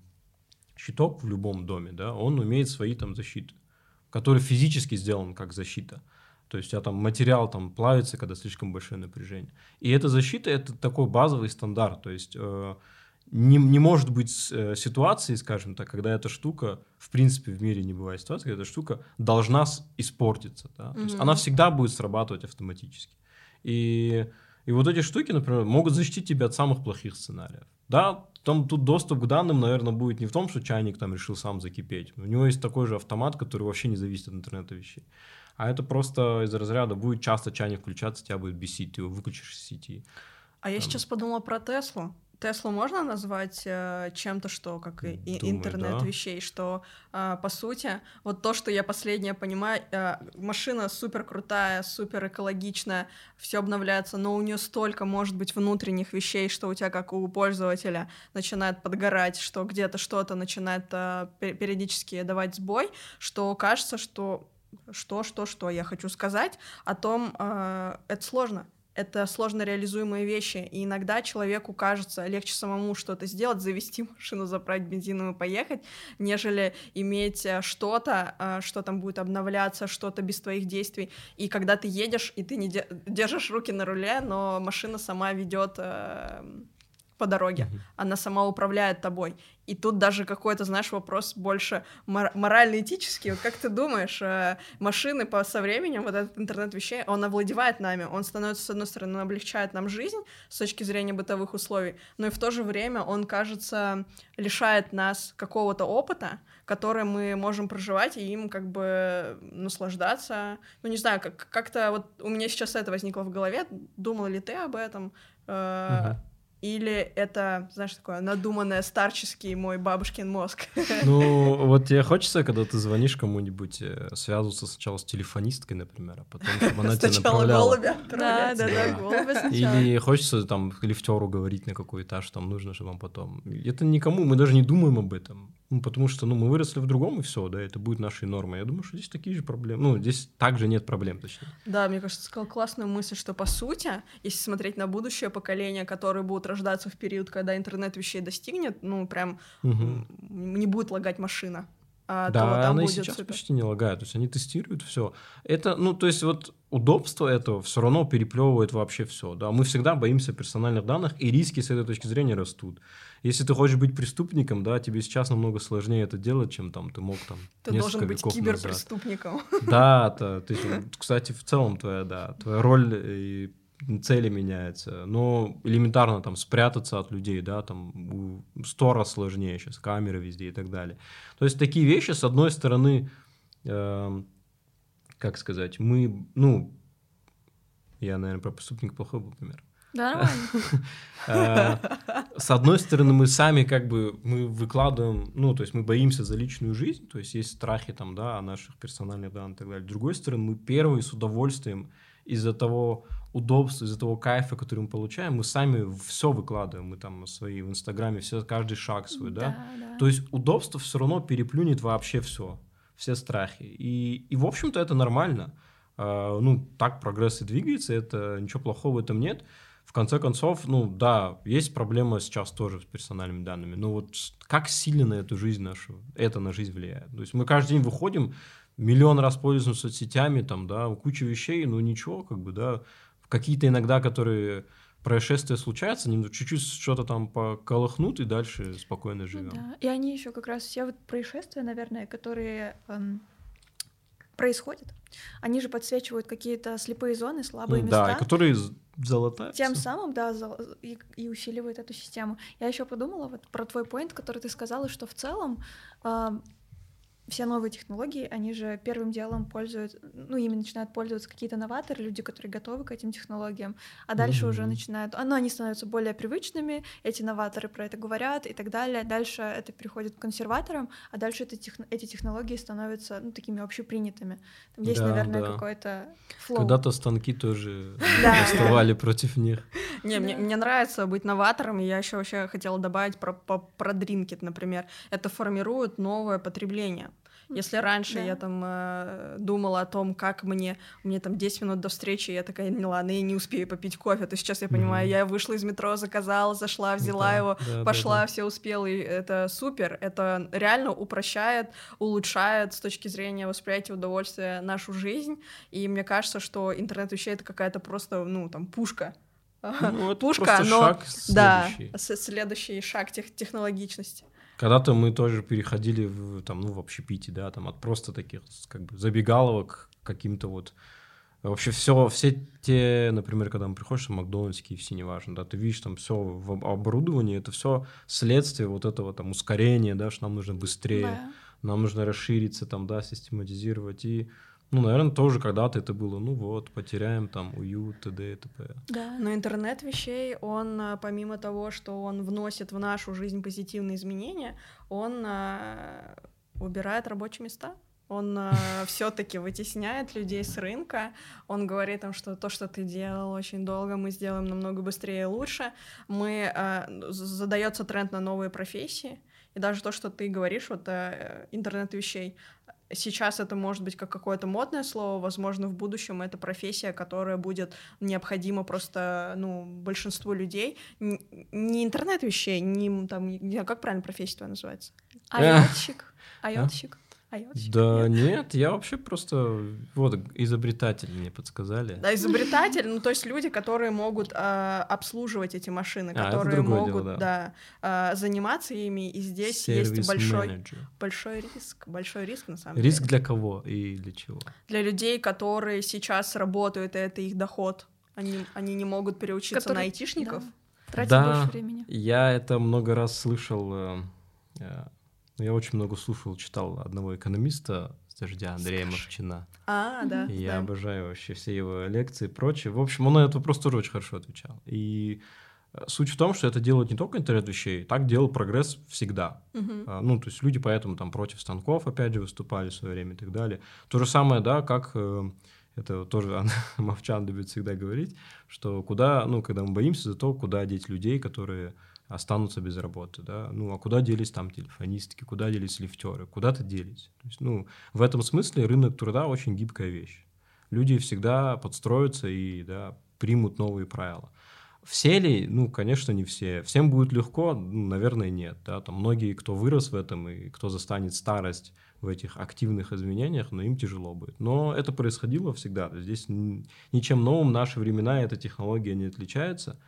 щиток в любом доме, да, он умеет свои там защиты который физически сделан как защита. То есть у тебя там материал там плавится, когда слишком большое напряжение. И эта защита это такой базовый стандарт. То есть э, не, не может быть э, ситуации, скажем так, когда эта штука, в принципе, в мире не бывает ситуации, когда эта штука должна испортиться. Да? То mm-hmm. есть она всегда будет срабатывать автоматически. И, и вот эти штуки, например, могут защитить тебя от самых плохих сценариев. Да, там тут доступ к данным, наверное, будет не в том, что чайник там решил сам закипеть. У него есть такой же автомат, который вообще не зависит от интернета вещей. А это просто из разряда будет часто чайник включаться, тебя будет бесить, ты его выключишь из сети. А я сейчас подумала про Теслу. Теслу можно назвать э, чем-то, что как и Думаю, интернет да. вещей, что э, по сути вот то, что я последнее понимаю, э, машина супер крутая, супер экологичная, все обновляется, но у нее столько может быть внутренних вещей, что у тебя как у пользователя начинает подгорать, что где-то что-то начинает э, периодически давать сбой, что кажется, что что, что, что я хочу сказать о том, э, это сложно это сложно реализуемые вещи, и иногда человеку кажется легче самому что-то сделать, завести машину, заправить бензином и поехать, нежели иметь э, что-то, э, что там будет обновляться, что-то без твоих действий. И когда ты едешь, и ты не держишь руки на руле, но машина сама ведет э, по дороге, mm-hmm. она сама управляет тобой. И тут даже какой-то, знаешь, вопрос больше мор- морально-этический. Вот как ты думаешь, э, машины по со временем, вот этот интернет вещей, он овладевает нами, он становится, с одной стороны, он облегчает нам жизнь с точки зрения бытовых условий, но и в то же время он, кажется, лишает нас какого-то опыта, который мы можем проживать и им как бы наслаждаться. Ну, не знаю, как- как-то вот у меня сейчас это возникло в голове. Думала ли ты об этом? Uh-huh. Или это, знаешь, такое надуманное старческий мой бабушкин мозг? Ну, вот тебе хочется, когда ты звонишь кому-нибудь, э, связываться сначала с телефонисткой, например, а потом, чтобы она тебя направляла. голубя Да, да, да, голубя сначала. Или хочется там лифтеру говорить, на какой этаж там нужно, чтобы вам потом... Это никому, мы даже не думаем об этом. Ну, потому что, ну, мы выросли в другом, и все, да, это будет нашей нормой. Я думаю, что здесь такие же проблемы. Ну, здесь также нет проблем, точнее. Да, мне кажется, сказал классную мысль, что, по сути, если смотреть на будущее поколение, которые будут рождаться в период, когда интернет вещей достигнет, ну, прям угу. не будет лагать машина. А да, то, она и сейчас супер. почти не лагает. То есть они тестируют все. Это, ну, то есть вот удобство этого все равно переплевывает вообще все. Да? Мы всегда боимся персональных данных, и риски с этой точки зрения растут. Если ты хочешь быть преступником, да, тебе сейчас намного сложнее это делать, чем там ты мог там Ты должен быть киберпреступником. Назад. Да, то, есть, кстати, в целом твоя, да, твоя роль и цели меняются. Но элементарно там спрятаться от людей, да, там сто раз сложнее сейчас, камеры везде и так далее. То есть такие вещи, с одной стороны, э, как сказать, мы, ну, я, наверное, про преступник плохой был пример. Да, нормально. А, с одной стороны, мы сами как бы мы выкладываем, ну, то есть мы боимся за личную жизнь, то есть есть страхи там, да, о наших персональных данных и так далее. С другой стороны, мы первые с удовольствием из-за того удобства, из-за того кайфа, который мы получаем, мы сами все выкладываем, мы там свои в Инстаграме, все, каждый шаг свой, да? да, да. То есть удобство все равно переплюнет вообще все, все страхи. И, и в общем-то, это нормально. Uh, ну, так прогресс и двигается, это ничего плохого в этом нет в конце концов, ну да, есть проблема сейчас тоже с персональными данными, но вот как сильно на эту жизнь нашу, это на жизнь влияет. То есть мы каждый день выходим, миллион раз пользуемся соцсетями, там, да, куча вещей, но ничего, как бы, да, какие-то иногда, которые происшествия случаются, они чуть-чуть что-то там поколыхнут и дальше спокойно живем. Ну, да. И они еще как раз все вот происшествия, наверное, которые эм, происходят, они же подсвечивают какие-то слепые зоны, слабые ну, места. Да, которые золотая. Тем самым, да, и, и усиливает эту систему. Я еще подумала вот про твой поинт, который ты сказала, что в целом э, все новые технологии, они же первым делом пользуются, ну, ими начинают пользоваться какие-то новаторы, люди, которые готовы к этим технологиям, а дальше mm-hmm. уже начинают, ну, они становятся более привычными, эти новаторы про это говорят и так далее, дальше это переходит к консерваторам, а дальше это тех, эти технологии становятся, ну, такими общепринятыми. Там есть, да, наверное, да. какой-то флоу. Когда-то станки тоже восставали против них. Не, мне, нравится быть новатором, и я еще вообще хотела добавить про, про, про дринкет, например. Это формирует новое потребление. Если раньше да. я там э, думала о том, как мне, мне там 10 минут до встречи, я такая, не ладно, я не успею попить кофе, то сейчас я понимаю, mm-hmm. я вышла из метро, заказала, зашла, взяла да, его, да, пошла, да, да. все успела, и это супер, это реально упрощает, улучшает с точки зрения восприятия удовольствия нашу жизнь, и мне кажется, что интернет вещей это какая-то просто, ну, там, пушка, ну, пушка, но шаг да, следующий шаг тех, технологичности. Когда-то мы тоже переходили в, там, ну, в общепите, да, там, от просто таких, как бы, забегаловок к каким-то вот... Вообще все, все те, например, когда мы приходишь в Макдональдс, KFC, неважно, да, ты видишь там все в оборудовании, это все следствие вот этого там ускорения, да, что нам нужно быстрее, да. нам нужно расшириться, там, да, систематизировать, и ну, наверное, тоже когда-то это было, ну вот, потеряем там уют, т.д. и т.п. Да, но интернет вещей, он, а, помимо того, что он вносит в нашу жизнь позитивные изменения, он а, убирает рабочие места, он э, все-таки вытесняет людей с рынка. Он говорит им, что то, что ты делал очень долго, мы сделаем намного быстрее и лучше. Мы э, задается тренд на новые профессии. И даже то, что ты говоришь, вот э, интернет вещей, Сейчас это может быть как какое-то модное слово, возможно, в будущем это профессия, которая будет необходима просто, ну, большинству людей. Не интернет вещей, не там, не, как правильно профессия твоя называется? Айотщик. Айотщик. А я вот Да нет, я вообще просто... Вот, изобретатели мне подсказали. Да, изобретатель, ну то есть люди, которые могут а, обслуживать эти машины, А, которые могут, дело, да. да, а, заниматься ими, и здесь есть большой, Сервис-менеджер. большой риск, большой риск на самом деле. Риск для кого и для чего? для людей, которые сейчас работают, и это их доход. Они, они не могут переучиться Которые- на айтишников. Да, тратить Да. больше времени. Я это много раз слышал. э, э, Я очень много слушал, читал одного экономиста с дождя Андрея Скажи. Мовчина. А, да. И я да. обожаю вообще все его лекции и прочее. В общем, он на этот вопрос тоже очень хорошо отвечал. И э, суть в том, что это делает не только интернет вещей, так делал прогресс всегда. А, Ну, то есть люди поэтому там против станков, опять же, выступали в свое время и так далее. То же самое, да, как э, это тоже Мовчан любит всегда говорить, что куда, ну, когда мы боимся за то, куда деть людей, которые останутся без работы, да, ну, а куда делись там телефонистки, куда делись лифтеры, куда-то делись. То есть, ну, в этом смысле рынок труда очень гибкая вещь. Люди всегда подстроятся и, да, примут новые правила. Все ли? Ну, конечно, не все. Всем будет легко? Ну, наверное, нет. Да? Там многие, кто вырос в этом и кто застанет старость в этих активных изменениях, но им тяжело будет. Но это происходило всегда. Здесь ничем новым наши времена эта технология не отличается.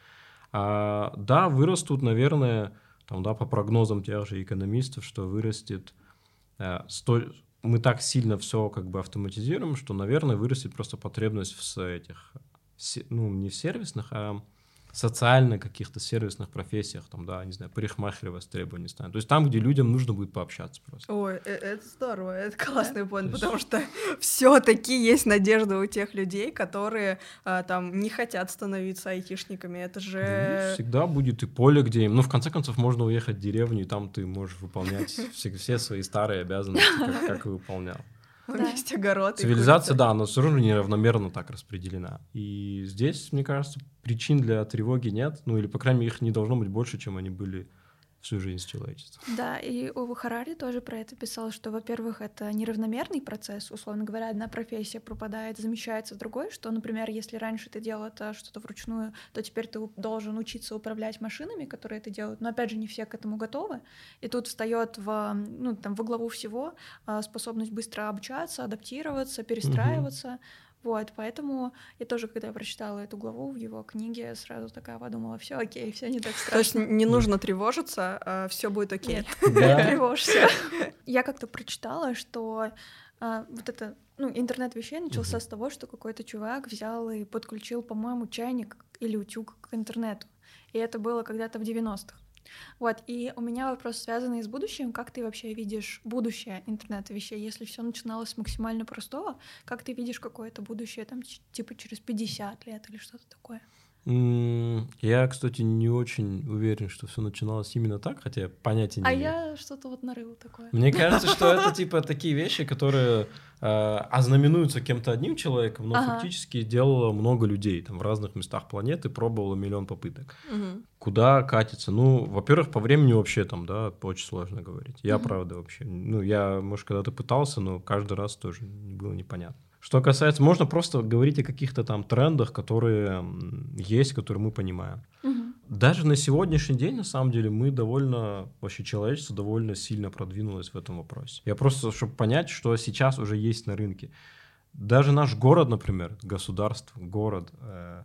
А, да, вырастут, наверное, там, да, по прогнозам тех же экономистов, что вырастет э, сто- мы так сильно все как бы автоматизируем, что, наверное, вырастет просто потребность в этих, ну, не в сервисных, а социально каких-то сервисных профессиях, там, да, не знаю, парикмахеры востребованы станут. То есть там, где людям нужно будет пообщаться просто. Ой, э- это здорово, это классный поинт, потому что все-таки есть надежда у тех людей, которые а, там не хотят становиться айтишниками. Это Ну, же всегда будет и поле, где им... Ну, в конце концов, можно уехать в деревню, и там ты можешь выполнять все, все свои старые обязанности, как, как и выполнял. У Да. есть огород. Цивилизация, да, но все равно неравномерно так распределена. И здесь, мне кажется, причин для тревоги нет, ну или, по крайней мере, их не должно быть больше, чем они были всю жизнь человечества. Да, и Ова Харари тоже про это писал, что, во-первых, это неравномерный процесс, условно говоря, одна профессия пропадает, замещается другой, что, например, если раньше ты делал это что-то вручную, то теперь ты должен учиться управлять машинами, которые это делают, но, опять же, не все к этому готовы, и тут встает в, ну, там, во главу всего а, способность быстро обучаться, адаптироваться, перестраиваться, Вот, поэтому я тоже, когда я прочитала эту главу в его книге, сразу такая подумала, все окей, все не так То есть страшно. не нужно тревожиться, все будет окей. Нет, Да. тревожься. Я как-то прочитала, что а, вот это, ну, интернет вещей начался с того, что какой-то чувак взял и подключил, по-моему, чайник или утюг к интернету. И это было когда-то в 90-х. Вот, и у меня вопрос, связанный с будущим. Как ты вообще видишь будущее интернета вещей? Если все начиналось с максимально простого, как ты видишь какое-то будущее, там, типа через 50 лет или что-то такое? Я, кстати, не очень уверен, что все начиналось именно так, хотя понятия не А я что-то вот нарыла такое. Мне кажется, что это типа такие вещи, которые э, ознаменуются кем-то одним человеком, но Ага. фактически делало много людей там в разных местах планеты, пробовало миллион попыток. Куда катится? Ну, во-первых, по времени вообще там, да, очень сложно говорить. Я, правда, вообще, ну, я, может, когда-то пытался, но каждый раз тоже было непонятно. Что касается, можно просто говорить о каких-то там трендах, которые есть, которые мы понимаем. Мгм. Даже на сегодняшний день, на самом деле, мы довольно, вообще человечество довольно сильно продвинулось в этом вопросе. Я просто, чтобы понять, что сейчас уже есть на рынке. Даже наш город, например, государство, город, э,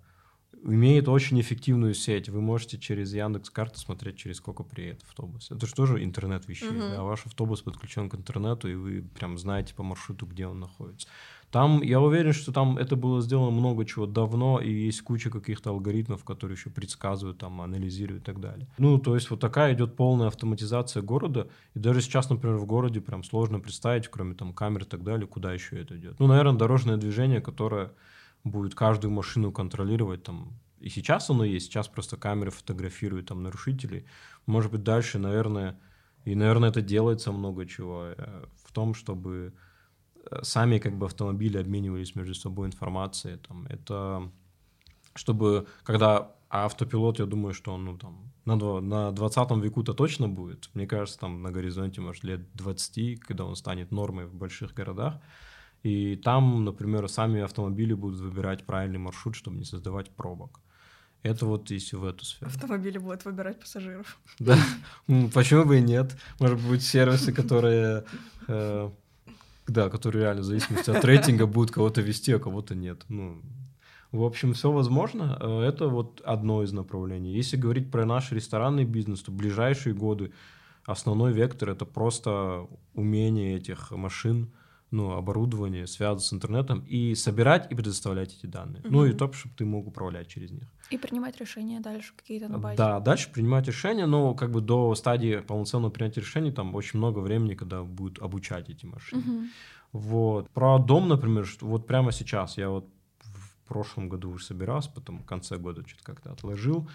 имеет очень эффективную сеть. Вы можете через Яндекс карту смотреть, через сколько приедет автобус. Это же тоже интернет вещей. Мгм. да. Ваш автобус подключен к интернету, и вы прям знаете по маршруту, где он находится. Там, я уверен, что там это было сделано много чего давно, и есть куча каких-то алгоритмов, которые еще предсказывают, там, анализируют и так далее. Ну, то есть вот такая идет полная автоматизация города, и даже сейчас, например, в городе прям сложно представить, кроме там камер и так далее, куда еще это идет. Ну, наверное, дорожное движение, которое будет каждую машину контролировать там. И сейчас оно есть, сейчас просто камеры фотографируют там нарушителей. Может быть, дальше, наверное, и, наверное, это делается много чего э, в том, чтобы сами как бы автомобили обменивались между собой информацией. Там, это чтобы, когда а автопилот, я думаю, что он ну, там, на, на 20 веку-то точно будет. Мне кажется, там на горизонте, может, лет 20, когда он станет нормой в больших городах. И там, например, сами автомобили будут выбирать правильный маршрут, чтобы не создавать пробок. Это вот если в эту сферу. Автомобили будут выбирать пассажиров. Да, почему бы и нет? Может быть, сервисы, которые э, да, который реально в зависимости от рейтинга будет кого-то вести, а кого-то нет. Ну, в общем, все возможно. Э, это вот одно из направлений. Если говорить про наш ресторанный бизнес, то ближайшие годы основной вектор это просто умение этих машин ну, оборудование связано с интернетом и собирать и предоставлять эти данные. Угу. Ну и то, чтобы ты мог управлять через них. И принимать решения дальше какие-то на базе. Да, дальше принимать решения, но как бы до стадии полноценного принятия решений там очень много времени, когда будут обучать эти машины. Угу. Вот. Про дом, например, что вот прямо сейчас я вот в прошлом году уже собирался, потом в конце года что-то как-то отложил.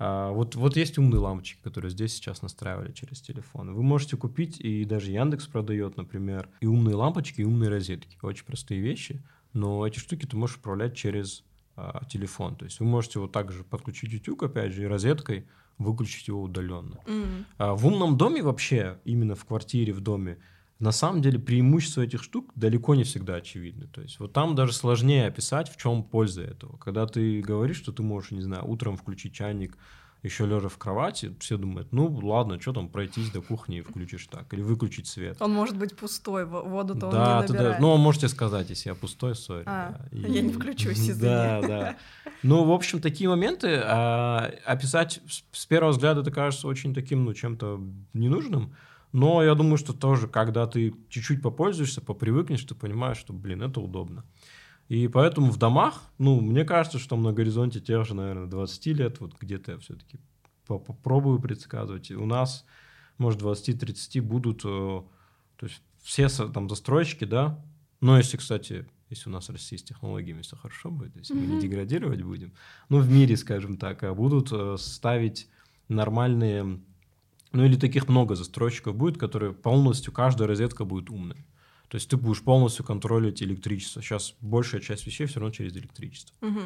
Вот, вот есть умные лампочки, которые здесь сейчас настраивали через телефон. Вы можете купить, и даже Яндекс продает, например, и умные лампочки, и умные розетки. Очень простые вещи, но эти штуки ты можешь управлять через а, телефон. То есть вы можете вот так же подключить утюг, опять же, и розеткой выключить его удаленно. Mm. А, в умном доме вообще, именно в квартире, в доме, на самом деле преимущество этих штук далеко не всегда очевидны. То есть вот там даже сложнее описать, в чем польза этого. Когда ты говоришь, что ты можешь, не знаю, утром включить чайник, еще лежа в кровати, все думают, ну ладно, что там, пройтись до кухни и включишь так, или выключить свет. Он может быть пустой, воду-то да, он не набирает. Да, ну, можете сказать, если я пустой, сори. А, да. и... я не включусь, извини. Да, да. Ну, в общем, такие моменты а, описать с первого взгляда это кажется очень таким, ну, чем-то ненужным, но я думаю, что тоже, когда ты чуть-чуть попользуешься, попривыкнешь, ты понимаешь, что, блин, это удобно. И поэтому в домах, ну, мне кажется, что на горизонте тех же, наверное, 20 лет, вот где-то я все-таки попробую предсказывать. У нас, может, 20-30 будут, э, то есть все там застройщики, да, но если, кстати, если у нас в России с технологиями все хорошо будет, если mm-hmm. мы не деградировать будем, ну, в мире, скажем так, а будут э, ставить нормальные ну или таких много застройщиков будет, которые полностью, каждая розетка будет умной. То есть ты будешь полностью контролировать электричество. Сейчас большая часть вещей все равно через электричество. Угу.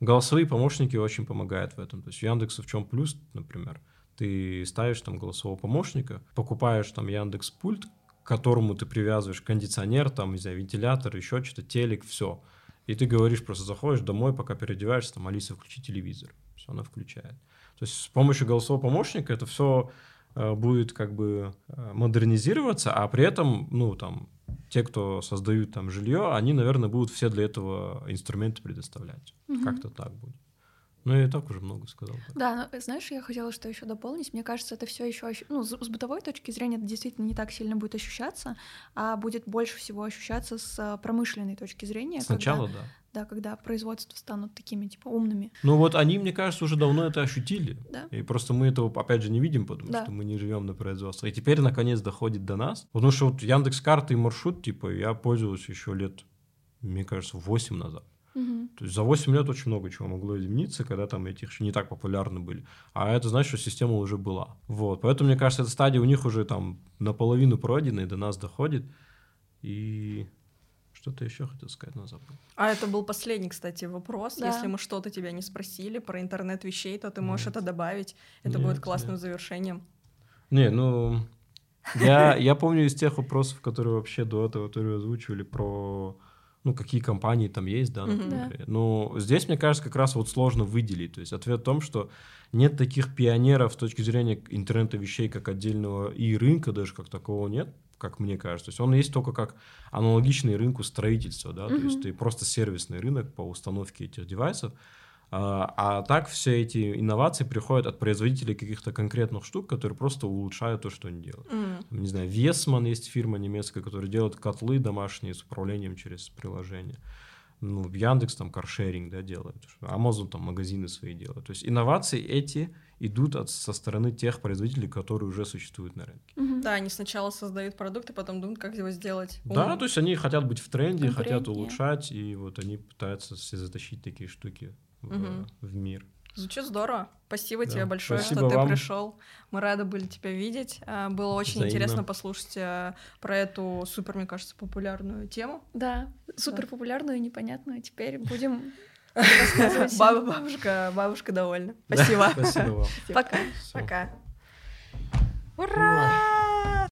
Голосовые помощники очень помогают в этом. То есть у Яндекса в чем плюс, например, ты ставишь там голосового помощника, покупаешь там Яндекс пульт, к которому ты привязываешь кондиционер, там, не знаю, вентилятор, еще что-то, телек, все. И ты говоришь, просто заходишь домой, пока переодеваешься, там, Алиса, включи телевизор. Все, она включает. То есть с помощью голосового помощника это все будет как бы э, модернизироваться, а при этом, ну, там, те, кто создают там жилье, они, наверное, будут все для этого инструменты предоставлять. Угу. Как-то так будет. Ну, я и так уже много сказал. Да, но знаешь, я хотела что еще дополнить. Мне кажется, это все еще, ну, с, бытовой точки зрения это действительно не так сильно будет ощущаться, а будет больше всего ощущаться с э, промышленной точки зрения. Сначала, когда, да. Да, когда производства станут такими, типа, умными. Ну вот они, мне кажется, уже давно это ощутили. Да. И просто мы этого, опять же, не видим, потому да. что мы не живем на производстве. И теперь, наконец, доходит до нас. Потому что вот Яндекс карты и маршрут, типа, я пользовался еще лет, мне кажется, 8 назад. Угу. То есть за 8 лет очень много чего могло измениться, когда там эти еще не так популярны были. А это значит, что система уже была. Вот. Поэтому, мне кажется, эта стадия у них уже там наполовину пройдена и до нас доходит. И что-то еще хотел сказать, но забыл. А это был последний, кстати, вопрос. Да. Если мы что-то тебя не спросили про интернет вещей, то ты можешь нет. это добавить. Это нет, будет классным нет. завершением. Не, ну я, я помню из тех вопросов, которые вообще до этого которые озвучивали про ну, какие компании там есть, да, например. Mm-hmm. Но здесь, мне кажется, как раз вот сложно выделить. То есть ответ в том, что нет таких пионеров с точки зрения интернета вещей, как отдельного и рынка даже как такого нет, как мне кажется. То есть он есть только как аналогичный рынку строительства, да, mm-hmm. то есть ты просто сервисный рынок по установке этих девайсов. А, а так все эти инновации приходят от производителей каких-то конкретных штук, которые просто улучшают то, что они делают. Mm. Не знаю, Весман есть фирма немецкая, которая делает котлы домашние с управлением через приложение. Ну, Яндекс там каршеринг, да, делает. Amazon там магазины свои делают. То есть инновации эти идут от, со стороны тех производителей, которые уже существуют на рынке. Да, они сначала создают продукт, а потом думают, как его сделать. Да, то есть они хотят быть в тренде, хотят улучшать, и вот они пытаются все затащить такие штуки в, угу. в мир. Звучит здорово. Спасибо да. тебе большое, Спасибо что вам. ты пришел. Мы рады были тебя видеть. А, было очень Взаимно. интересно послушать а, про эту супер, мне кажется, популярную тему. Да, супер популярную и непонятную. Теперь будем Бабушка, бабушка довольна. Спасибо. Спасибо вам. Пока. Пока. Ура!